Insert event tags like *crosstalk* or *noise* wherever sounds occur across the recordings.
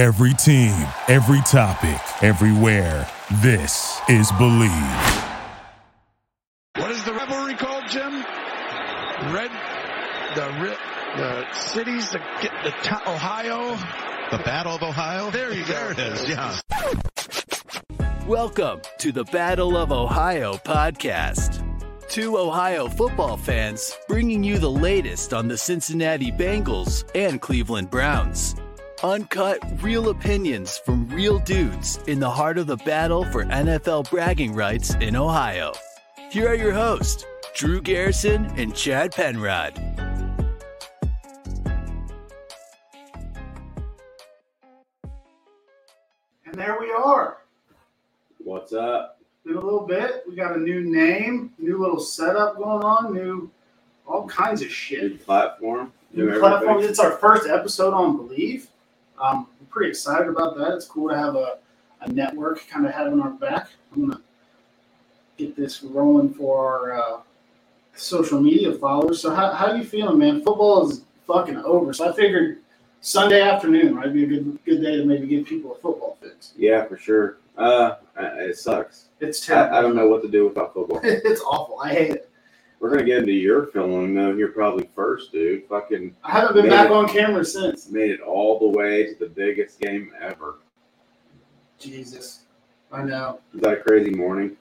Every team, every topic, everywhere. This is Believe. What is the rivalry called, Jim? Red, the the cities that get the to- Ohio. The Battle of Ohio? There you go. There it is, yeah. Welcome to the Battle of Ohio podcast. Two Ohio football fans bringing you the latest on the Cincinnati Bengals and Cleveland Browns. Uncut, real opinions from real dudes in the heart of the battle for NFL bragging rights in Ohio. Here are your hosts, Drew Garrison and Chad Penrod. And there we are. What's up? In a little bit, we got a new name, new little setup going on, new all kinds of New shit. platform. New New platform. everything. It's our first episode on Believe. Um, I'm pretty excited about that. It's cool to have a, a network kind of having our back. I'm gonna get this rolling for our uh, social media followers. So how how you feeling, man? Football is fucking over. So I figured Sunday afternoon might be a good good day to maybe give people a football fix. Yeah, for sure. Uh, it sucks. It's terrible. I, I don't know what to do without football. *laughs* it's awful. I hate it. We're gonna get into your feeling though. You're probably first, dude. Fucking I haven't been back it. on camera since. made it all the way to the biggest game ever. Jesus, I know Is that a crazy morning?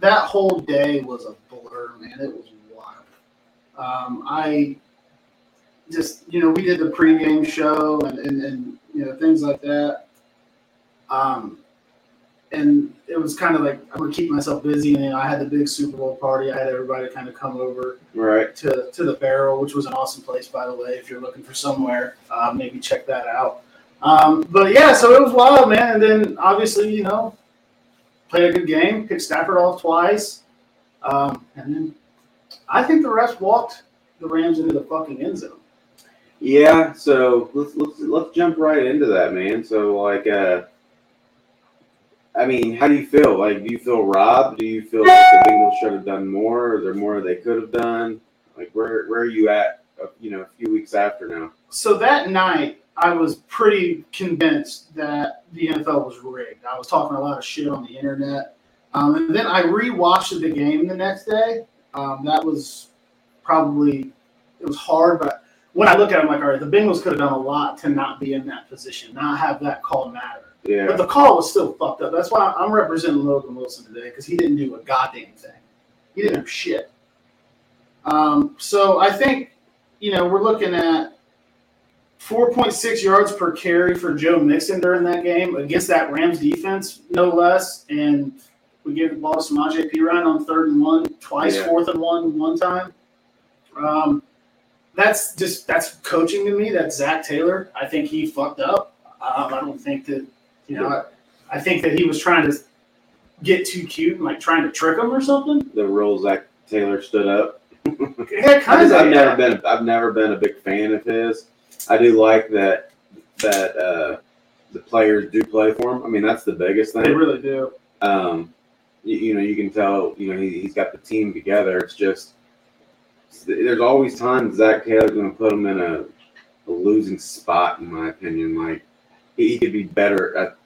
that whole day was a blur, man. It was wild. Um, I just, you know, we did the pregame show and, and, and you know things like that. Um, and it was kind of like I'm gonna keep myself busy. And you know, I had the big Super Bowl party. I had everybody kind of come over. Right. to, to the barrel, which was an awesome place, by the way. If you're looking for somewhere, uh, maybe check that out. Um, but yeah, so it was wild, man. And then obviously, you know, played a good game, picked Stafford off twice, um, and then I think the refs walked the Rams into the fucking end zone. Yeah. So let's let's let's jump right into that, man. So like, uh, I mean, how do you feel? Like, do you feel robbed? Do you feel like the Bengals should have done more? Is there more they could have done? Like, where where are you at? uh, You know, a few weeks after now. So that night, I was pretty convinced that the NFL was rigged. I was talking a lot of shit on the internet. Um, and then I rewatched the game the next day. Um, that was probably, it was hard, but when I look at it, I'm like, all right, the Bengals could have done a lot to not be in that position, not have that call matter. Yeah. But the call was still fucked up. That's why I'm representing Logan Wilson today because he didn't do a goddamn thing. He didn't do shit. Um, so I think, you know, we're looking at 4.6 yards per carry for Joe Mixon during that game against that Rams defense, no less. And we gave the ball to Samaje Perine on third and one, twice, Yeah. fourth and one, one time. Um, that's just that's coaching to me. That's Zac Taylor. I think he fucked up. Um, I don't think that you know. I, I think that he was trying to get too cute and like trying to trick him or something. the role Zac Taylor stood up. Yeah, *laughs* kind I've, of. I've never been I've never been a big fan of his. I do like that that uh, the players do play for him. I mean, that's the biggest thing. They really do. Um, you, you know, you can tell. You know, he, he's got the team together. It's just there's always times Zac Taylor's going to put him in a, a losing spot, in my opinion. Like he, could be better at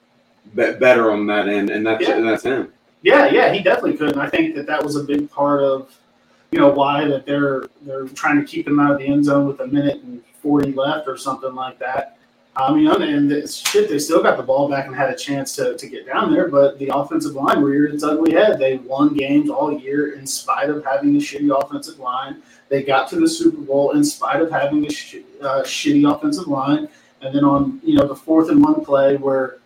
be, better on that end, and that's Yeah. and that's him. Yeah, yeah, he definitely could, and I think that that was a big part of, you know, why that they're they're trying to keep him out of the end zone with a minute and forty left or something like that. I mean, and shit, they still got the ball back and had a chance to, to get down there, but the offensive line reared its ugly head. They won games all year in spite of having a shitty offensive line. They got to the Super Bowl in spite of having a sh- uh, shitty offensive line. And then on you know the fourth and one play where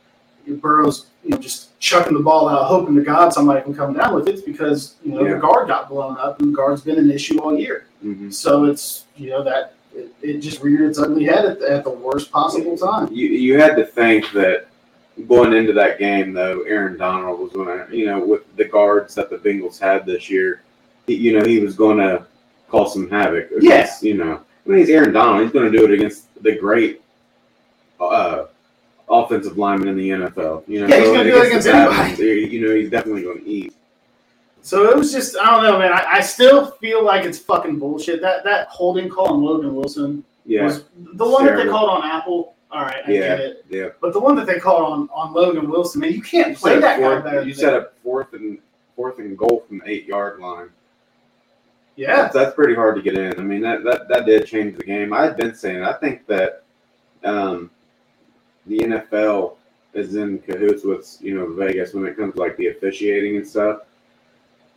Burrow's you know just chucking the ball out, hoping to God somebody can come down with it, because you know Yeah. the guard got blown up, and the guard's been an issue all year. hmm So it's you know that it, it just reared its ugly head at the, at the worst possible time. You you had to think that going into that game though, Aaron Donald was going to you know with the guards that the Bengals had this year, he, you know he was going to cause some havoc. Against, You know, I mean he's Aaron Donald. He's going to do it against the great uh, offensive lineman in the NFL. You know, Yeah, he's gonna do it against anybody. You know, he's definitely going to eat. So it was just I don't know, man. I, I still feel like it's fucking bullshit. That that holding call on Logan Wilson Yeah, was the one that they called on Apple. all right, I Yeah. get it. Yeah. But the one that they called on on Logan Wilson, man, you can't You play that a guy better. you set a fourth and fourth and goal from the eight yard line. Yeah, That's, that's pretty hard to get in. I mean, that, that, that did change the game. I've been saying, I think that um, the NFL is in cahoots with, you know, Vegas when it comes to like the officiating and stuff.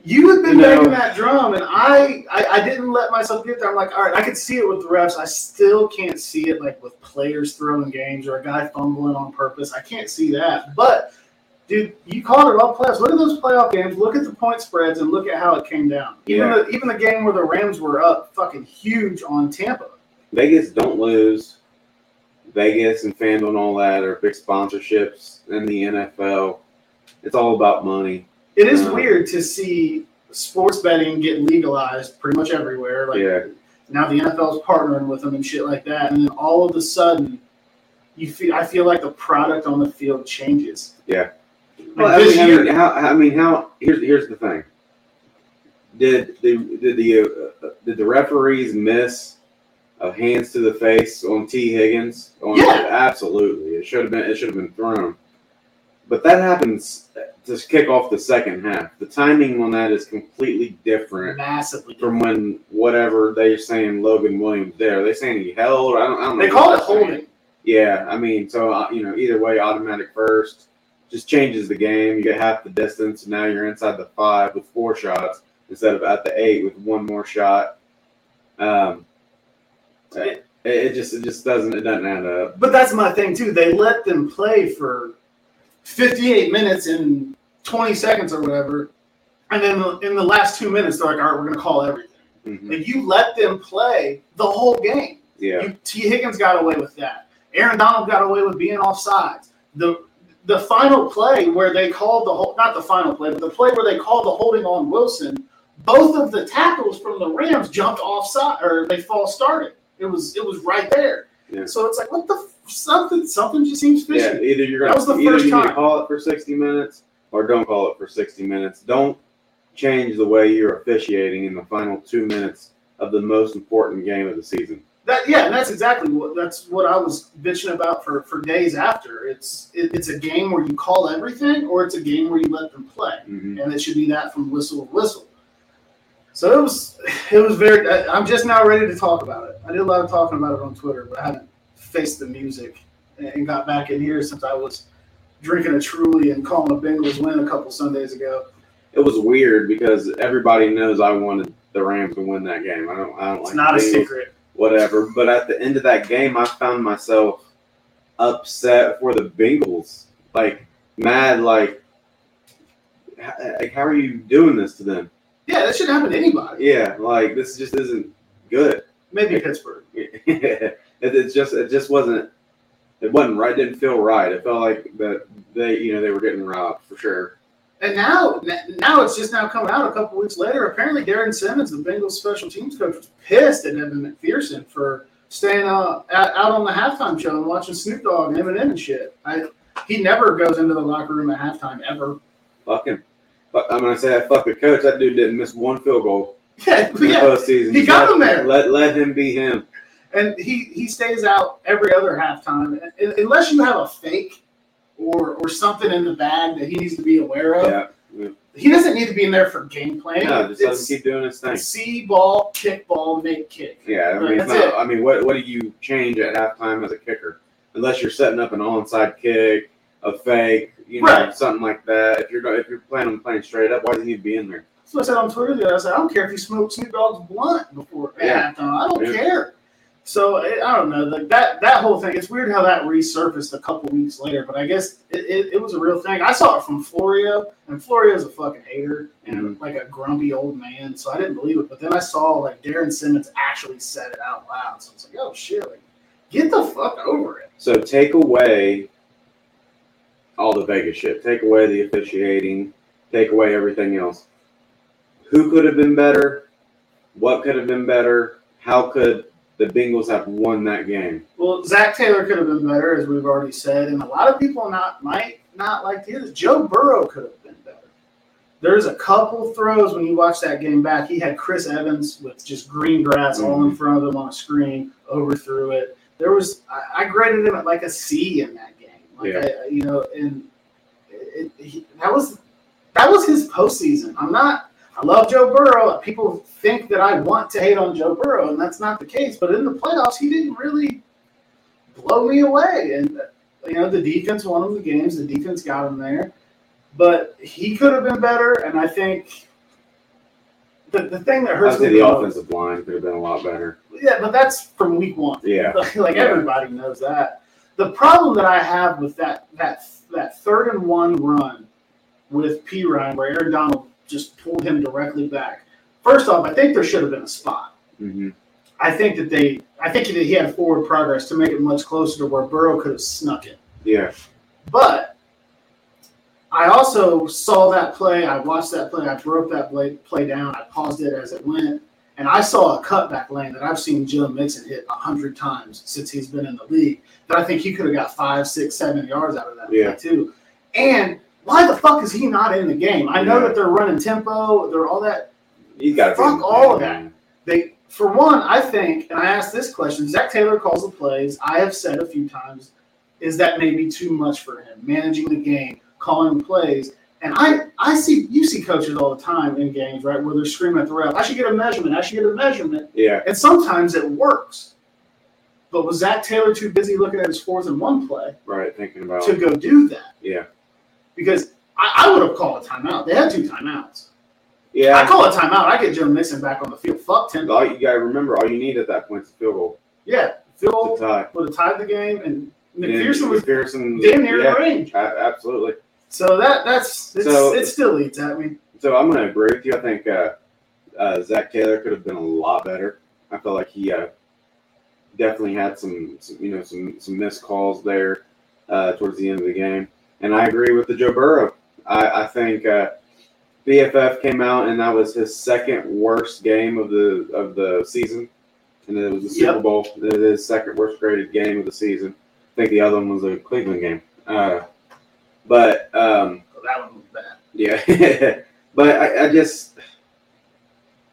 you had been You know- banging that drum, and I, I I didn't let myself get there. I'm like, all right, I could see it with the refs. I still can't see it like with players throwing games or a guy fumbling on purpose. I can't see that. But dude, you called it all playoffs. Look at those playoff games. Look at the point spreads and look at how it came down. Even Yeah. the even the game where the Rams were up fucking huge on Tampa. Vegas don't lose. Vegas and FanDuel and all that are big sponsorships in the NFL. It's all about money. It is Uh, weird to see sports betting get legalized pretty much everywhere. Like Yeah. now the NFL's partnering with them and shit like that, and then all of a sudden, you feel I feel like the product on the field changes. Yeah. Like Well, I mean, I year, mean, how, I mean, how? Here's here's the thing. Did the did the uh, did the referees miss a hands to the face on Tee Higgins? On, Yeah. absolutely. It should have been it should have been thrown. But that happens to kick off the second half. The timing on that is completely different massively. from when whatever they're saying Logan Williams there. Are they saying he held? I don't. I don't know They call it they're saying. holding. Yeah, I mean, so uh, you know, either way, automatic first just changes the game. You get half the distance, and now you're inside the five with four shots instead of at the eight with one more shot. Um, it, it just it just doesn't it doesn't add up. But that's my thing too. They let them play for 58 minutes and 20 seconds or whatever, and then in the last two minutes they're like, "All right, we're going to call everything." Mhm. Like you let them play the whole game. Yeah, You, Tee Higgins got away with that. Aaron Donald got away with being offsides. The the final play where they called the whole not the final play, but the play where they called the holding on Wilson, both of the tackles from the Rams jumped offside or they false started. It was it was right there. Yeah. So it's like what the f- something something just seems fishy. yeah. Either you're gonna was the either first time. call it for sixty minutes or don't call it for sixty minutes. Don't change the way you're officiating in the final two minutes of the most important game of the season. That yeah, and that's exactly what that's what I was bitching about for for days after. It's it, it's a game where you call everything, or it's a game where you let them play. Mhm. and it should be that from whistle to whistle. So it was, it was very. I'm just now ready to talk about it. I did a lot of talking about it on Twitter, but I haven't faced the music and got back in here since I was drinking a Truly and calling a Bengals win a couple Sundays ago. it was weird because everybody knows I wanted the Rams to win that game. I don't. I don't It's like not a secret. Whatever. But at the end of that game, I found myself upset for the Bengals, like mad, like, like how are you doing this to them? Yeah, that should happen to anybody. Yeah, like this just isn't good. Maybe Pittsburgh. *laughs* it, it just it just wasn't. It wasn't right. It didn't feel right. It felt like that they you know they were getting robbed for sure. And now, now it's just now coming out a couple weeks later. Apparently, Darrin Simmons, the Bengals special teams coach, was pissed at Evan McPherson for staying uh, out out on the halftime show and watching Snoop Dogg and Eminem and shit. I, he never goes into the locker room at halftime ever. Fuck him. I'm gonna say I fuck the coach. That dude didn't miss one field goal. *laughs* Yeah, in the yeah. postseason. He got let- him there. Let let him be him. And he he stays out every other halftime Un- unless you have a fake or or something in the bag that he needs to be aware of. Yeah. He doesn't need to be in there for game planning. No, just let him keep doing his thing. see ball, kick ball, make kick. Yeah, I mean, not. I mean, what what do you change at halftime as a kicker? Unless you're setting up an onside kick, a fake, you know, Right. something like that. If you're go- if you're planning on playing straight up, why does he need to be in there? So I said on Twitter the other I said, I don't care if you smoke Snoop Dogg's blunt before Yeah. I don't Yeah. care. So I I don't know like that that whole thing. It's weird how that resurfaced a couple weeks later, but I guess it, it, it was a real thing. I saw it from Florio, and Florio's a fucking hater and Mhm. like a grumpy old man. So I didn't believe it. But then I saw like Darrin Simmons actually said it out loud. So I was like, oh shit, like, get the fuck over it. So take away all the Vegas shit. Take away the officiating. Take away everything else. Who could have been better? What could have been better? How could the Bengals have won that game? Well, Zac Taylor could have been better, as we've already said, and a lot of people not might not like to hear this. Joe Burrow could have been better. There's a couple throws when you watch that game back. He had Chris Evans with just green grass all in mm-hmm. front of him on a screen, overthrew it. there was I, I graded him at like a C in that game. Like Yeah. I, you know, and it, it, he, that was that was his postseason. I'm not. I love Joe Burrow. People think that I want to hate on Joe Burrow, and that's not the case. But in the playoffs, he didn't really blow me away. And you know, the defense won him the games. The defense got him there, but he could have been better. And I think the the thing that hurts me the offensive line could have been a lot better. yeah, but that's from week one. Yeah. *laughs* like Yeah. everybody knows that. The problem that I have with that that that third and one run with Perine, where Aaron Donald just pulled him directly back. First off, I think there should have been a spot. hmm I think that they, I think that he had forward progress to make it much closer to where Burrow could have snuck it. Yeah. But I also saw that play. I watched that play. I broke that play, play down. I paused it as it went. And I saw a cutback lane that I've seen Joe Mixon hit a hundred times since he's been in the league. That I think he could have got five, six, seven yards out of that Yeah. play too. And why the fuck is he not in the game? I know Yeah. that they're running tempo, they're all that. You got to Fuck all of that. They, for one, I think, and I asked this question. Zac Taylor calls the plays. I have said a few times, is that maybe too much for him managing the game, calling the plays? And I, I see you see coaches all the time in games, right, where they're screaming at the ref. I should get a measurement. I should get a measurement. Yeah. And sometimes it works. But was Zac Taylor too busy looking at his fourth and one play Right. Thinking about. to go do that? Yeah. Because I, I would have called a timeout. They had two timeouts. Yeah. I call a timeout. I get Joe Mixon back on the field. Fuck ten. All you got to remember, all you need at that point is a field goal Yeah, Field goal would have tied the game, and And McPherson was McPherson. damn near yeah, the range. absolutely. So that that's it's, So- it still eats at me. So I'm going to agree with you. I think uh, uh, Zac Taylor could have been a lot better. I felt like he uh, definitely had some, some, you know, some some missed calls there uh, towards the end of the game. And I agree with the Joe Burrow. I, I think uh, PFF came out and that was his second worst game of the of the season, and it was the Super Yep. Bowl. It is his second worst graded game of the season. I think the other one was a Cleveland game. Uh, but um, that one was bad. yeah, *laughs* but I, I just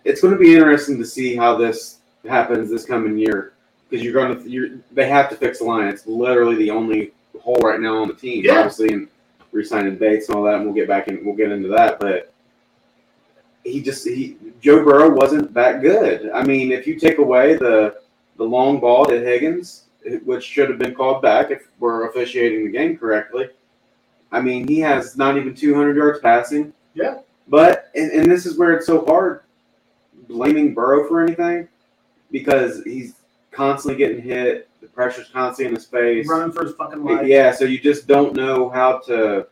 it's going to be interesting to see how this happens this coming year because you're going to you're they have to fix the line. It's literally the only hole right now on the team, Yeah. obviously, and re-signing Bates and all that. And we'll get back in. We'll get into that, but he just he Joe Burrow wasn't that good. I mean, if you take away the the long ball to Higgins, which should have been called back if we're officiating the game correctly. I mean, he has not even 200 yards passing. Yeah. But and, and this is where it's so hard blaming Burrow for anything because he's constantly getting hit. The pressure's constantly in his face. Running for his fucking life. Yeah, so you just don't know how to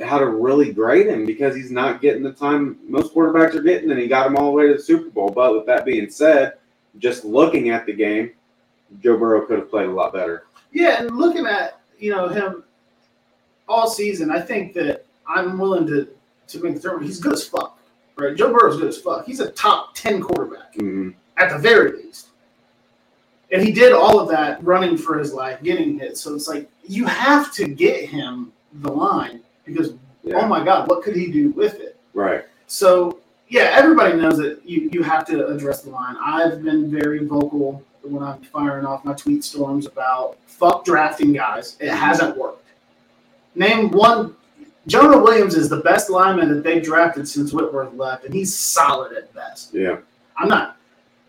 how to really grade him because he's not getting the time most quarterbacks are getting, and he got him all the way to the Super Bowl. But with that being said, just looking at the game, Joe Burrow could have played a lot better. Yeah, and looking at you know him all season, I think that I'm willing to to make the term. He's good as fuck, right? Joe Burrow's good as fuck. He's a top ten quarterback Mhm. at the very least. And he did all of that running for his life, getting hit. So it's like you have to get him the line because Yeah. oh my god, what could he do with it? Right. So yeah, everybody knows that you, you have to address the line. I've been very vocal when I'm firing off my tweet storms about fuck drafting guys. It hasn't worked. Name one. Jonah Williams is the best lineman that they've drafted since Whitworth left, and he's solid at best. Yeah. I'm not.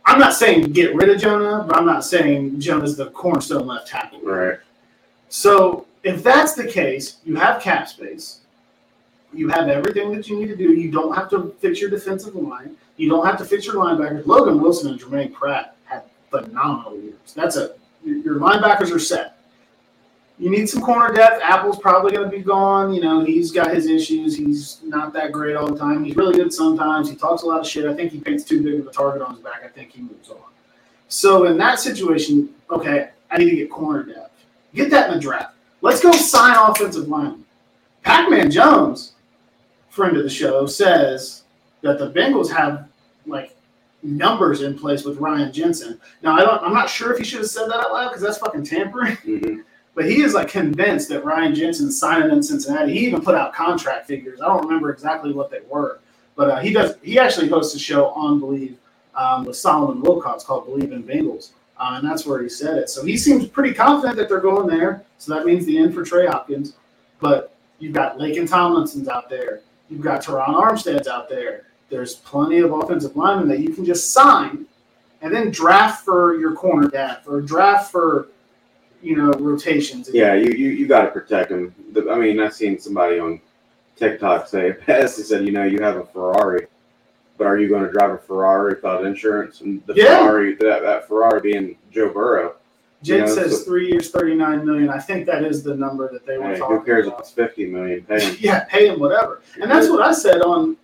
I'm not saying get rid of Jonah, but I'm not saying Jonah's the cornerstone left tackle. Right. So if that's the case, you have cap space. You have everything that you need to do. You don't have to fix your defensive line. You don't have to fix your linebackers. Logan Wilson and Jermaine Pratt had phenomenal years. That's a your your linebackers are set. You need some corner depth. Apple's probably going to be gone. You know, he's got his issues. He's not that great all the time. He's really good sometimes. He talks a lot of shit. I think he paints too big of a target on his back. I think he moves on. So in that situation, okay, I need to get corner depth. Get that in the draft. Let's go sign offensive lineman. Pac-Man Jones, friend of the show, says that the Bengals have like numbers in place with Ryan Jensen. Now I don't I'm not sure if he should have said that out loud because that's fucking tampering. hmm But he is like convinced that Ryan Jensen Jensen's signing in Cincinnati. He even put out contract figures. I don't remember exactly what they were, but uh, he does. He actually hosts a show on Believe um, with Solomon Wilcots called Believe in Bengals, uh, and that's where he said it. So he seems pretty confident that they're going there. So that means the end for Trey Hopkins. But you've got Laken Tomlinson's out there. You've got Terron Armstead's out there. There's plenty of offensive linemen that you can just sign and then draft for your corner depth or draft for you know rotations. Yeah, you you, you got to protect him. The- I mean, I've seen somebody on TikTok say *laughs* it best. He said, you know, you have a Ferrari, but are you going to drive a Ferrari without insurance? And the Yeah. Ferrari, that, that Ferrari being Joe Burrow. Jake you know, says so- three years, thirty nine million. I think that is the number that they were Hey, talking who cares if it's fifty million? Pay him. *laughs* yeah, pay him whatever. And that's what I said on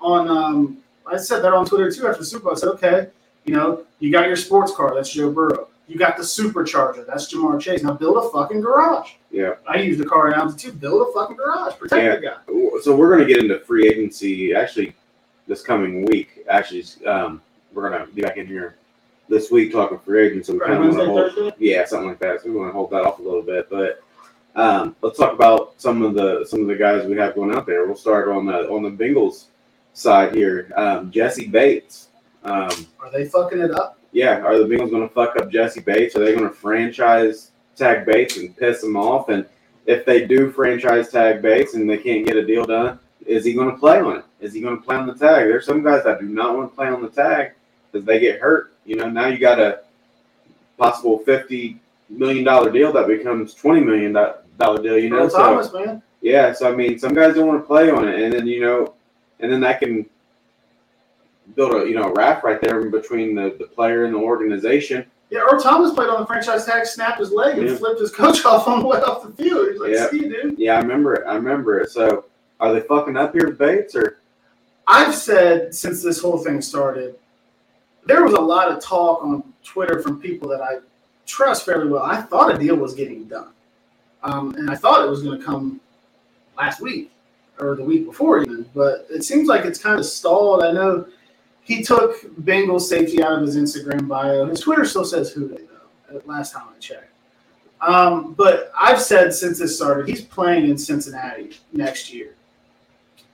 on um I said that on Twitter too after the Super Bowl. I said, okay, you know, you got your sports car, that's Joe Burrow. You got the supercharger, that's Ja'Marr Chase. Now build a fucking garage. Yeah. I use the car analogy too. Build a fucking garage. Protect the guy. So we're going to get into free agency actually this coming week. Actually, um, we're going to be back in here this week talking free agency. We Right, of want to Wednesday, hold, Thursday? yeah, something like that. So we want to hold that off a little bit, but um, let's talk about some of the some of the guys we have going out there. We'll start on the on the Bengals side here. Um, Jessie Bates. Um, Are they fucking it up? Yeah, are the Bengals going to fuck up Jessie Bates? Are they going to franchise tag Bates and piss him off? And if they do franchise tag Bates and they can't get a deal done, is he going to play on it? Is he going to play on the tag? There's some guys that do not want to play on the tag because they get hurt. You know, now you got a possible fifty million dollar deal that becomes twenty million dollar deal. You know, Earl so Thomas, man. yeah. So I mean, some guys don't want to play on it, and then you know, and then that can build a you know a raft right there between the, the player and the organization. Yeah, Earl Thomas played on the franchise tag, snapped his leg, and Yeah. flipped his coach *laughs* off on the way off the field. He's like, Yeah. see dude. Yeah, I remember it. I remember it. So are they fucking up here with Bates or I've said since this whole thing started, there was a lot of talk on Twitter from people that I trust fairly well. I thought a deal was getting done, um, and I thought it was going to come last week or the week before even. But it seems like it's kind of stalled. I know he took Bengals safety out of his Instagram bio. His Twitter still says who they though. Last time I checked. Um, but I've said since this started, he's playing in Cincinnati next year.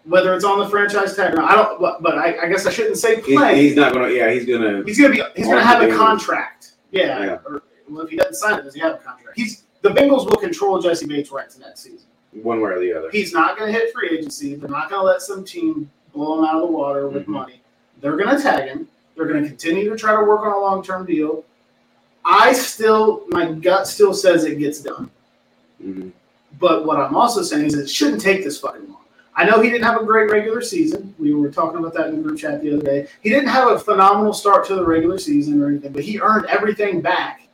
Whether it's on the franchise tag or not, I don't. But, but I, I guess I shouldn't say play. he's not gonna? Yeah, he's gonna. He's gonna be. He's gonna have a contract. Yeah. Yeah. Or, well, if he doesn't sign it, does he have a contract? He's the Bengals will control Jessie Bates' rights next season. One way or the other. He's not gonna hit free agency. They're not gonna let some team blow him out of the water with Mhm. money. They're gonna tag him. They're gonna continue to try to work on a long term deal. I still, my gut still says it gets done. Mhm. But what I'm also saying is it shouldn't take this fucking long. I know he didn't have a great regular season. We were talking about that in the group chat the other day. He didn't have a phenomenal start to the regular season or anything, but he earned everything back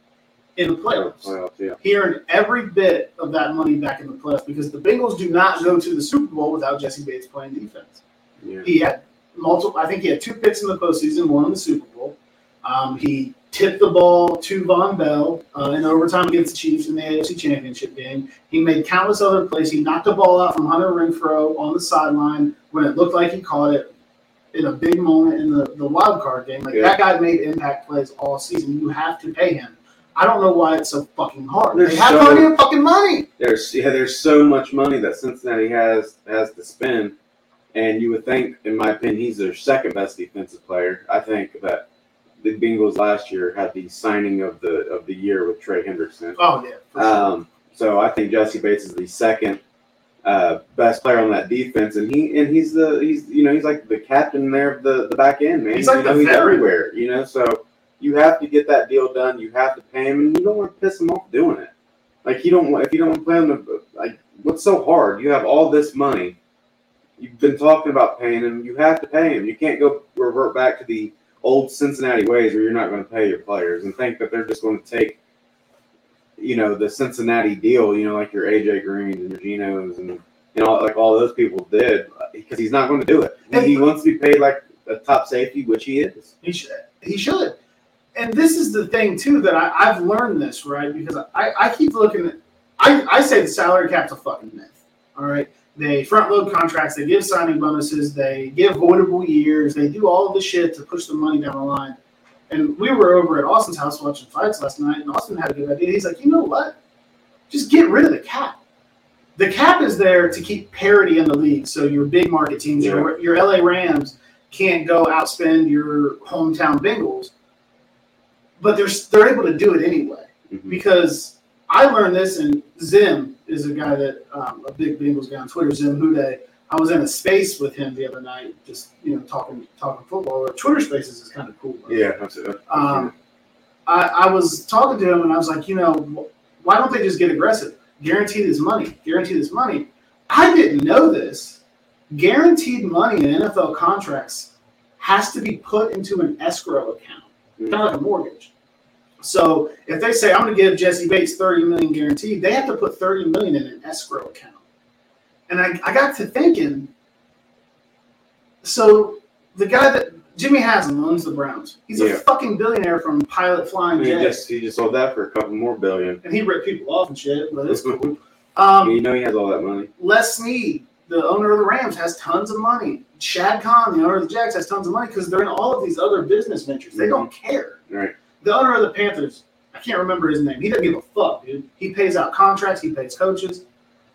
in the playoffs. Playoffs, yeah. He earned every bit of that money back in the playoffs because the Bengals do not go to the Super Bowl without Jessie Bates playing defense. Yeah. He had multiple. I think he had two picks in the postseason, one in the Super Bowl. Um, he tipped the ball to Vonn Bell uh, in overtime against the Chiefs in the AFC Championship game. He made countless other plays. He knocked the ball out from Hunter Renfrow on the sideline when it looked like he caught it in a big moment in the, the wild card game. Like Yeah. that guy made impact plays all season. You have to pay him. I don't know why it's so fucking hard. There's They have so- of fucking money. There's yeah, there's so much money that Cincinnati has has to spend, and you would think, in my opinion, he's their second best defensive player. I think that the Bengals last year had the signing of the of the year with Trey Hendrickson. Oh yeah. sure. Um, so I think Jessie Bates is the second uh, best player on that defense, and he and he's the he's you know he's like the captain there of the the back end man. He's like you know, he's everywhere. You know, so you have to get that deal done. You have to pay him, and you don't want to piss him off doing it. Like you don't want if you don't play on the like what's so hard? You have all this money. You've been talking about paying him. You have to pay him. You can't go revert back to the old Cincinnati ways where you're not going to pay your players and think that they're just going to take you know the Cincinnati deal, you know, like your AJ Greens and your Genos and you know, like all those people did, because he's not going to do it. And he wants to be paid like a top safety, which he is. He should. He should. And this is the thing too that I, I've learned this right because I, I keep looking at. I, I say the salary cap's a fucking myth. All right, they front load contracts, they give signing bonuses, they give voidable years, they do all the shit to push the money down the line. And we were over at Austin's house watching fights last night, and Austin had a good idea. He's like, you know what? Just get rid of the cap. The cap is there to keep parity in the league, so your big market teams, your your LA Rams, can't go outspend your hometown Bengals. but they're they're able to do it anyway Mhm. because I learned this, and Zim is a guy that um, a big Bengals guy on Twitter, Zim Hude. I was in a space with him the other night, just you know talking talking football. Twitter Spaces is kind of cool. bro. Yeah, that's it. Um, I, I was talking to him and I was like, you know, why don't they just get aggressive? Guarantee this money. Guarantee this money. I didn't know this. Guaranteed money in NFL contracts has to be put into an escrow account, kind of like a mortgage. So if they say I'm going to give Jessie Bates 30 million guaranteed, they have to put 30 million in an escrow account. And I, I got to thinking, so the guy that Jimmy Haslam owns the Browns. He's a fucking billionaire from Pilot Flying he J, just he just sold that for a couple more billion. and he ripped people off and shit. But it's cool. *laughs* Um, you know he has all that money. Les Snead, the owner of the Rams, has tons of money. Shad Khan, the owner of the Jags, has tons of money because they're in all of these other business ventures. They don't care. Right. The owner of the Panthers, I can't remember his name. He doesn't give a fuck, dude. He pays out contracts. He pays coaches.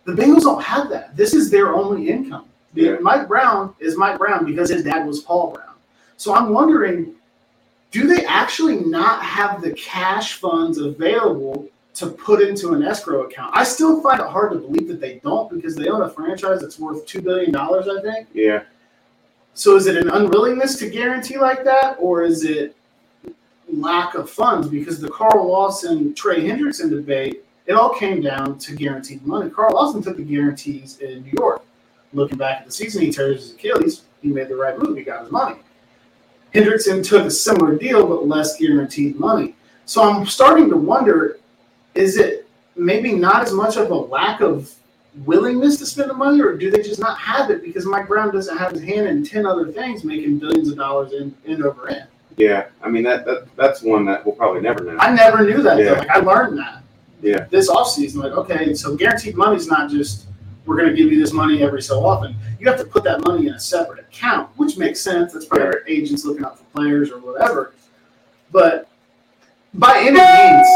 The Bengals don't have that. This is their only income. Yeah. Mike Brown is Mike Brown because his dad was Paul Brown. So I'm wondering, do they actually not have the cash funds available to put into an escrow account? I still find it hard to believe that they don't because they own a franchise that's worth two billion dollars, I think. Yeah. So is it an unwillingness to guarantee like that, or is it lack of funds? Because the Carl Lawson Trey Hendrickson debate, it all came down to guaranteed money. Carl Lawson took the guarantees in New York. Looking back at the season, he tears his Achilles. He made the right move. He got his money. Hendrickson took a similar deal, but less guaranteed money. So I'm starting to wonder: is it maybe not as much of a lack of willingness to spend the money, or do they just not have it because Mike Brown doesn't have his hand in ten other things, making billions of dollars in end over end? Yeah. I mean that, that that's one that we'll probably never know. I never knew that. Yeah. Like I learned that. Yeah. This offseason, like okay, so guaranteed money is not just we're going to give you this money every so often. You have to put that money in a separate account, which makes sense. That's probably Right. agents looking out for players or whatever. But by any means,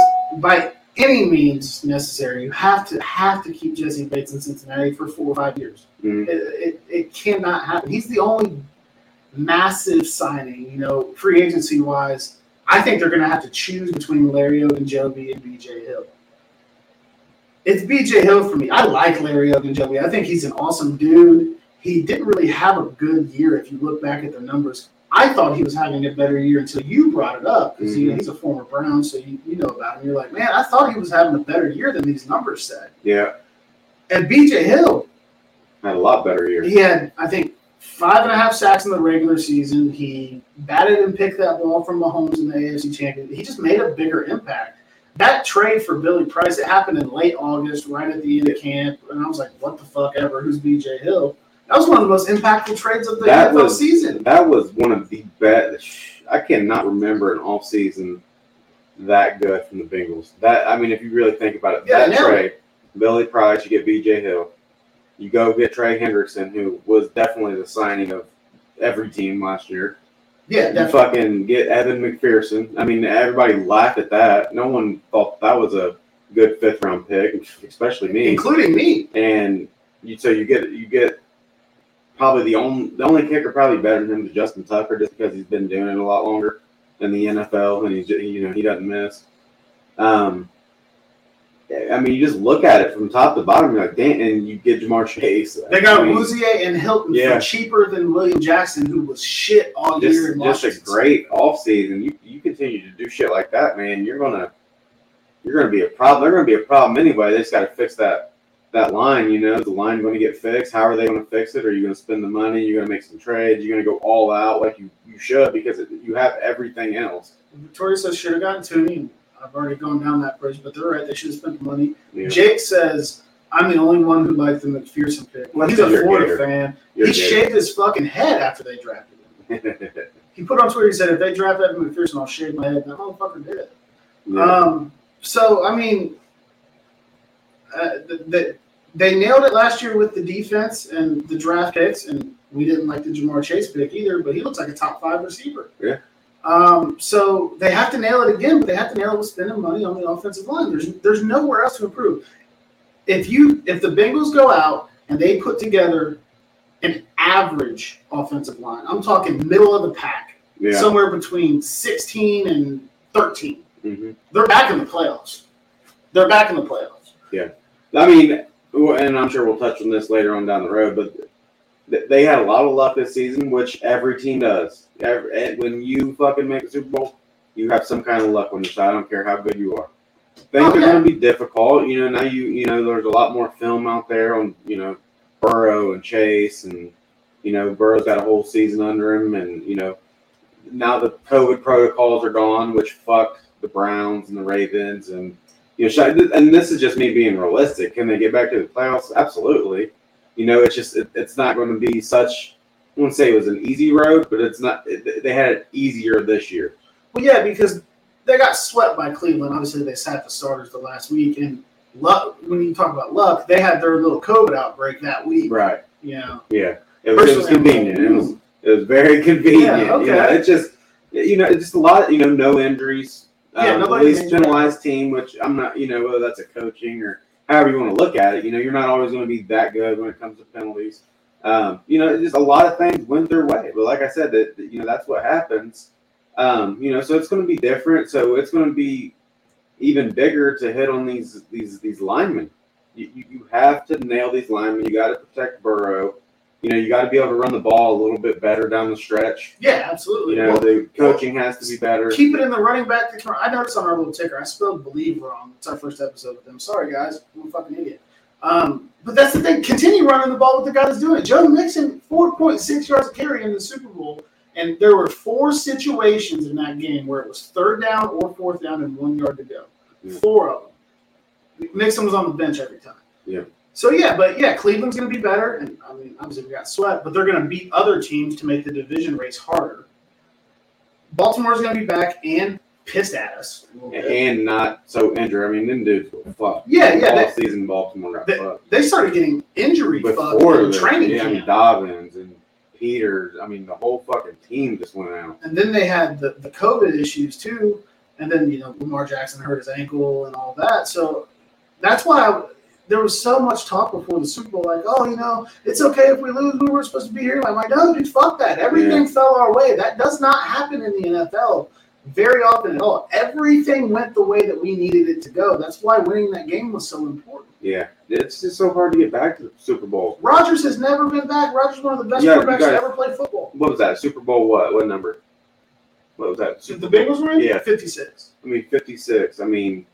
by any means necessary, you have to have to keep Jessie Bates in Cincinnati for four or five years. Mhm. It, it, it cannot happen. He's the only massive signing, you know, free agency wise. I think they're going to have to choose between Larry Ogunjobi and BJ Hill. It's BJ Hill for me. I like Larry Ogunjobi. I think he's an awesome dude. He didn't really have a good year if you look back at the numbers. I thought he was having a better year until you brought it up because you know, mm-hmm. he's a former Brown, so you, you know about him. You're like, man, I thought he was having a better year than these numbers said. Yeah. And BJ Hill, Had a lot better year. he had, I think, five and a half sacks in the regular season. He batted and picked that ball from Mahomes in the AFC Championship. He just made a bigger impact. That trade for Billy Price, it happened in late August, right at the end of camp, and I was like, "What the fuck ever? Who's BJ Hill?" That was one of the most impactful trades of the That NFL was season. That was one of the best. I cannot remember an off season that good from the Bengals. That I mean, if you really think about it, Yeah, that trade, Billy Price, you get B.J. Hill, you go get Trey Hendrickson, who was definitely the signing of every team last year. Yeah, You fucking get Evan McPherson. I mean, everybody laughed at that. No one thought that was a good fifth round pick, especially me. including me. and you so you get you get probably the only the only kicker probably better than him is Justin Tucker just because he's been doing it a lot longer in the NFL and he's you know he doesn't miss. Um, I mean, you just look at it from top to bottom, you're like, damn, and you get Ja'Marr Chase. They got I mean, and Hilton Yeah. for cheaper than William Jackson, who was shit all year just, in just a great offseason. You you continue to do shit like that, man. You're gonna you're gonna be a problem. They're gonna be a problem anyway. They just got to fix that that line. You know, is the line going to get fixed? How are they going to fix it? Are you going to spend the money? You're going to make some trades. You're going to go all out like you you should because it, you have everything else. Victoria says should have gotten Tooney. I've already gone down that bridge, but they're right. They should have spent the money. Know? Jake says I'm the only one who liked the McPherson pick. Well, he's a You're Florida gator. fan. You're he gator. shaved his fucking head after they drafted him. *laughs* He put on Twitter. He said, "If they draft Evan McPherson, I'll shave my head." And that motherfucker did it. Yeah. Um, so I mean, uh, the, the, they nailed it last year with the defense and the draft picks, and we didn't like the Ja'Marr Chase pick either, but he looks like a top five receiver. Yeah. Um, so they have to nail it again, but they have to nail it with spending money on the offensive line. There's there's nowhere else to improve. If you if the Bengals go out and they put together an average offensive line, I'm talking middle of the pack, yeah. somewhere between 16 and 13. hmm They're back in the playoffs. They're back in the playoffs. Yeah, I mean, and I'm sure we'll touch on this later on down the road, but they had a lot of luck this season, which every team does. Every, eh, when you fucking make a Super Bowl, you have some kind of luck on your side. I don't care how good you are. Things Oh, are going to be difficult. You know, now you you know there's a lot more film out there on you know Burrow and Chase, and you know Burrow's got a whole season under him, and you know now the COVID protocols are gone, which fuck the Browns and the Ravens, and you know, and this is just me being realistic. Can they get back to the playoffs? Absolutely. You know, it's just it, it's not going to be such. I wouldn't say it was an easy road, but it's not. It, they had it easier this year. Well, yeah, because they got swept by Cleveland. Obviously, they sat the starters the last week, and luck. When you talk about luck, they had their little COVID outbreak that week. Right. You know, Yeah. It was, it was convenient. It was it was very *laughs* convenient. Yeah, You know, okay. it's just you know, it's just a lot. You know, no injuries. Yeah, um, nobody least injured. penalized team, which I'm not. You know, whether that's a coaching or however you want to look at it. You know, you're not always going to be that good when it comes to penalties. Um, you know, just a lot of things went their way. But like I said, that that, you know that's what happens. Um, you know, so it's going to be different. So it's going to be even bigger to hit on these these these linemen. You, you, you have to nail these linemen. You got to protect Burrow. You know, you got to be able to run the ball a little bit better down the stretch. yeah, absolutely. You know, Well, the coaching has to be better. keep it in the running back. I noticed on our little ticker, I spelled believe wrong. It's our first episode with them. Sorry, guys. I'm a fucking idiot. Um, but that's the thing. Continue running the ball with the guy that's doing it. Joe Mixon, 4.6 yards carry in the Super Bowl. And there were four situations in that game where it was third down or fourth down and one yard to go. Yeah. Four of them. Mixon was on the bench every time. Yeah. So yeah, but yeah, Cleveland's going to be better, and I mean, obviously we got swept, but they're going to beat other teams to make the division race harder. Baltimore's going to be back and pissed at us. a little bit. and not so injured. I mean, them dudes were fucked. Yeah, yeah, All they- season Baltimore got they- fucked. They started getting injury fucked Before the training yeah, I mean Dobbins and Peters. I mean, the whole fucking team just went out. and then they had the, the COVID issues too, and then you know Lamar Jackson hurt his ankle and all that. So that's why I, there was so much talk before the Super Bowl, like, oh, you know, it's okay if we lose. We were supposed to be here. I'm like, no, dude, fuck that. Everything fell our way. That does not happen in the NFL very often at all. Everything went the way that we needed it to go. That's why winning that game was so important. Yeah, it's just so hard to get back to the Super Bowl. Rodgers has never been back. Rodgers one of the best Yeah, quarterbacks to ever play football. What was that? Super Bowl what? What number? What was that? Super the? Bengals were in? Yeah. 56. I mean, 56. I mean,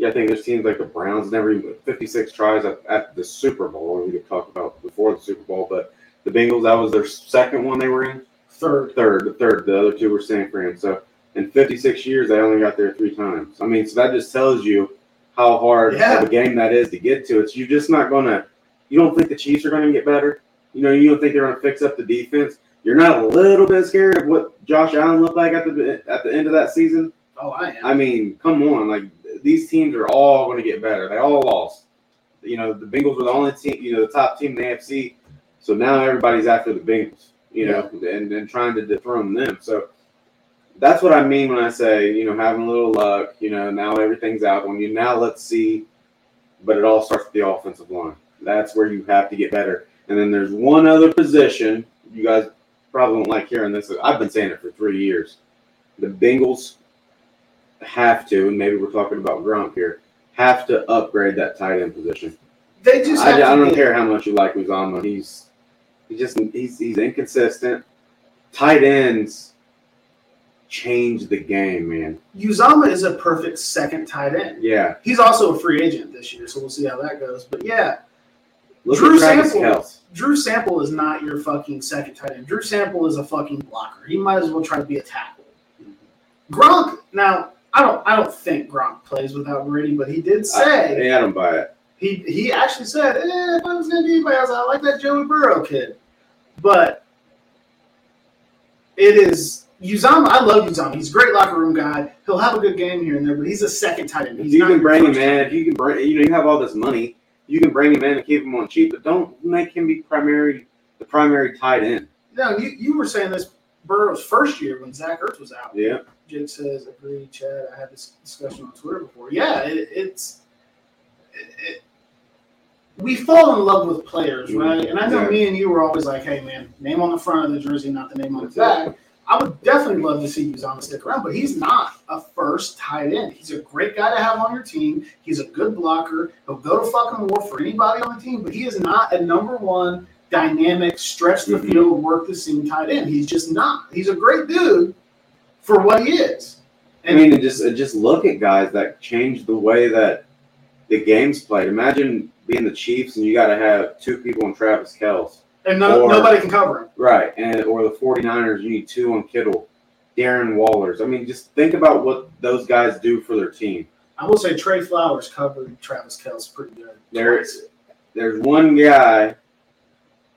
yeah, I think there's teams like the Browns never even 56 tries at, at the Super Bowl. We could talk about before the Super Bowl, but the Bengals that was their second one they were in. Third. Third, the third. The other two were San Fran. So in 56 years, they only got there three times. I mean, so that just tells you how hard Yeah. of a game that is to get to. It's you're just not gonna. You don't think the Chiefs are going to get better. You know, you don't think they're going to fix up the defense. You're not a little bit scared of what Josh Allen looked like at the at the end of that season. Oh, I am. I mean, come on, like these teams are all going to get better. They all lost. You know, the Bengals were the only team, you know, the top team in the AFC. So now everybody's after the Bengals, you know, and, and trying to dethrone them. So that's what I mean when I say, you know, having a little luck, you know, now everything's out on you. Now let's see. But it all starts with the offensive line. That's where you have to get better. And then there's one other position. You guys probably don't like hearing this. I've been saying it for three years. The Bengals have to, and maybe we're talking about Gronk here, have to upgrade that tight end position. they just I, I don't care how much you like Uzomah. He's he just he's he's inconsistent. Tight ends change the game, man. Uzomah is a perfect second tight end. Yeah. He's also a free agent this year, so we'll see how that goes. But yeah, Look Drew Sample. Kelce. Drew Sample is not your fucking second tight end. Drew Sample is a fucking blocker. He might as well try to be a tackle. Gronk. Now, I don't. I don't think Gronk plays without Brady, but he did say I, I don't buy it. he he actually said, eh, if I was gonna be anybody else, I like that Joey Burrow kid. But it is Uzomah. I love Uzomah. He's a great locker room guy. He'll have a good game here and there, but he's a second tight end. He's you can bring him in, if you can bring, you know, you have all this money, you can bring him in and keep him on cheap, but don't make him be primary, the primary tight end. No, you, you were saying this Burrow's first year when Zach Ertz was out. Yeah. Jake says, agree, Chad. I had this discussion on Twitter before. Yeah, it, it's. It, it, we fall in love with players, right? And I know me and you were always like, hey, man, name on the front of the jersey, not the name on the back. I would definitely love to see Uzomah stick around, but he's not a first tight end. He's a great guy to have on your team. He's a good blocker. He'll go to fucking war for anybody on the team, but he is not a number one dynamic, stretch the Mhm. field, work the seam tight end. He's just not. He's a great dude for what he is. I mean, and just and just look at guys that change the way that the game's played. Imagine being the Chiefs and you got to have two people on Travis Kelce. and no, or- nobody can cover him. Right, and or the 49ers, you need two on Kittle, Darren Wallers. I mean, just think about what those guys do for their team. I will say Trey Flowers covered Travis Kelce pretty good. There's there's one guy.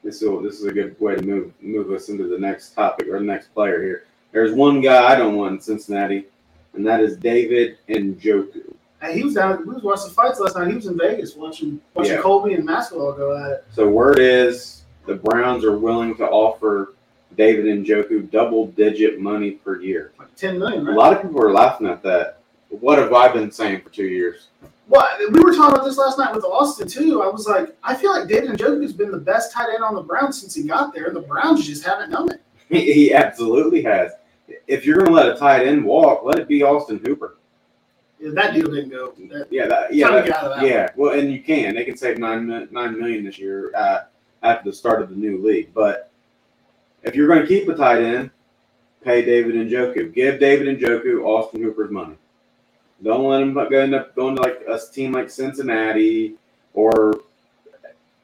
This is this is a good way to move move us into the next topic or the next player here. There's one guy I don't want in Cincinnati, and that is David and Njoku. Hey, he was down. We was watching the fights last night. He was in Vegas watching watching Yeah. Colby and Masvidal go at it. So word is the Browns are willing to offer David and Njoku double digit money per year. Like ten million, A lot of people are laughing at that. What have I been saying for two years? Well, we were talking about this last night with Austin too. I was like, I feel like David and Njoku's been the best tight end on the Browns since he got there. And the Browns just haven't known it. *laughs* He absolutely has. If you're going to let a tight end walk, let it be Austin Hooper. Yeah, that deal didn't go. That, Yeah, that, yeah, that- yeah. Well, and you can. They can save nine nine million this year uh, after the start of the new league. But if you're going to keep a tight end, pay David Njoku. Give David Njoku Austin Hooper's money. Don't let him go end up going to like a team like Cincinnati or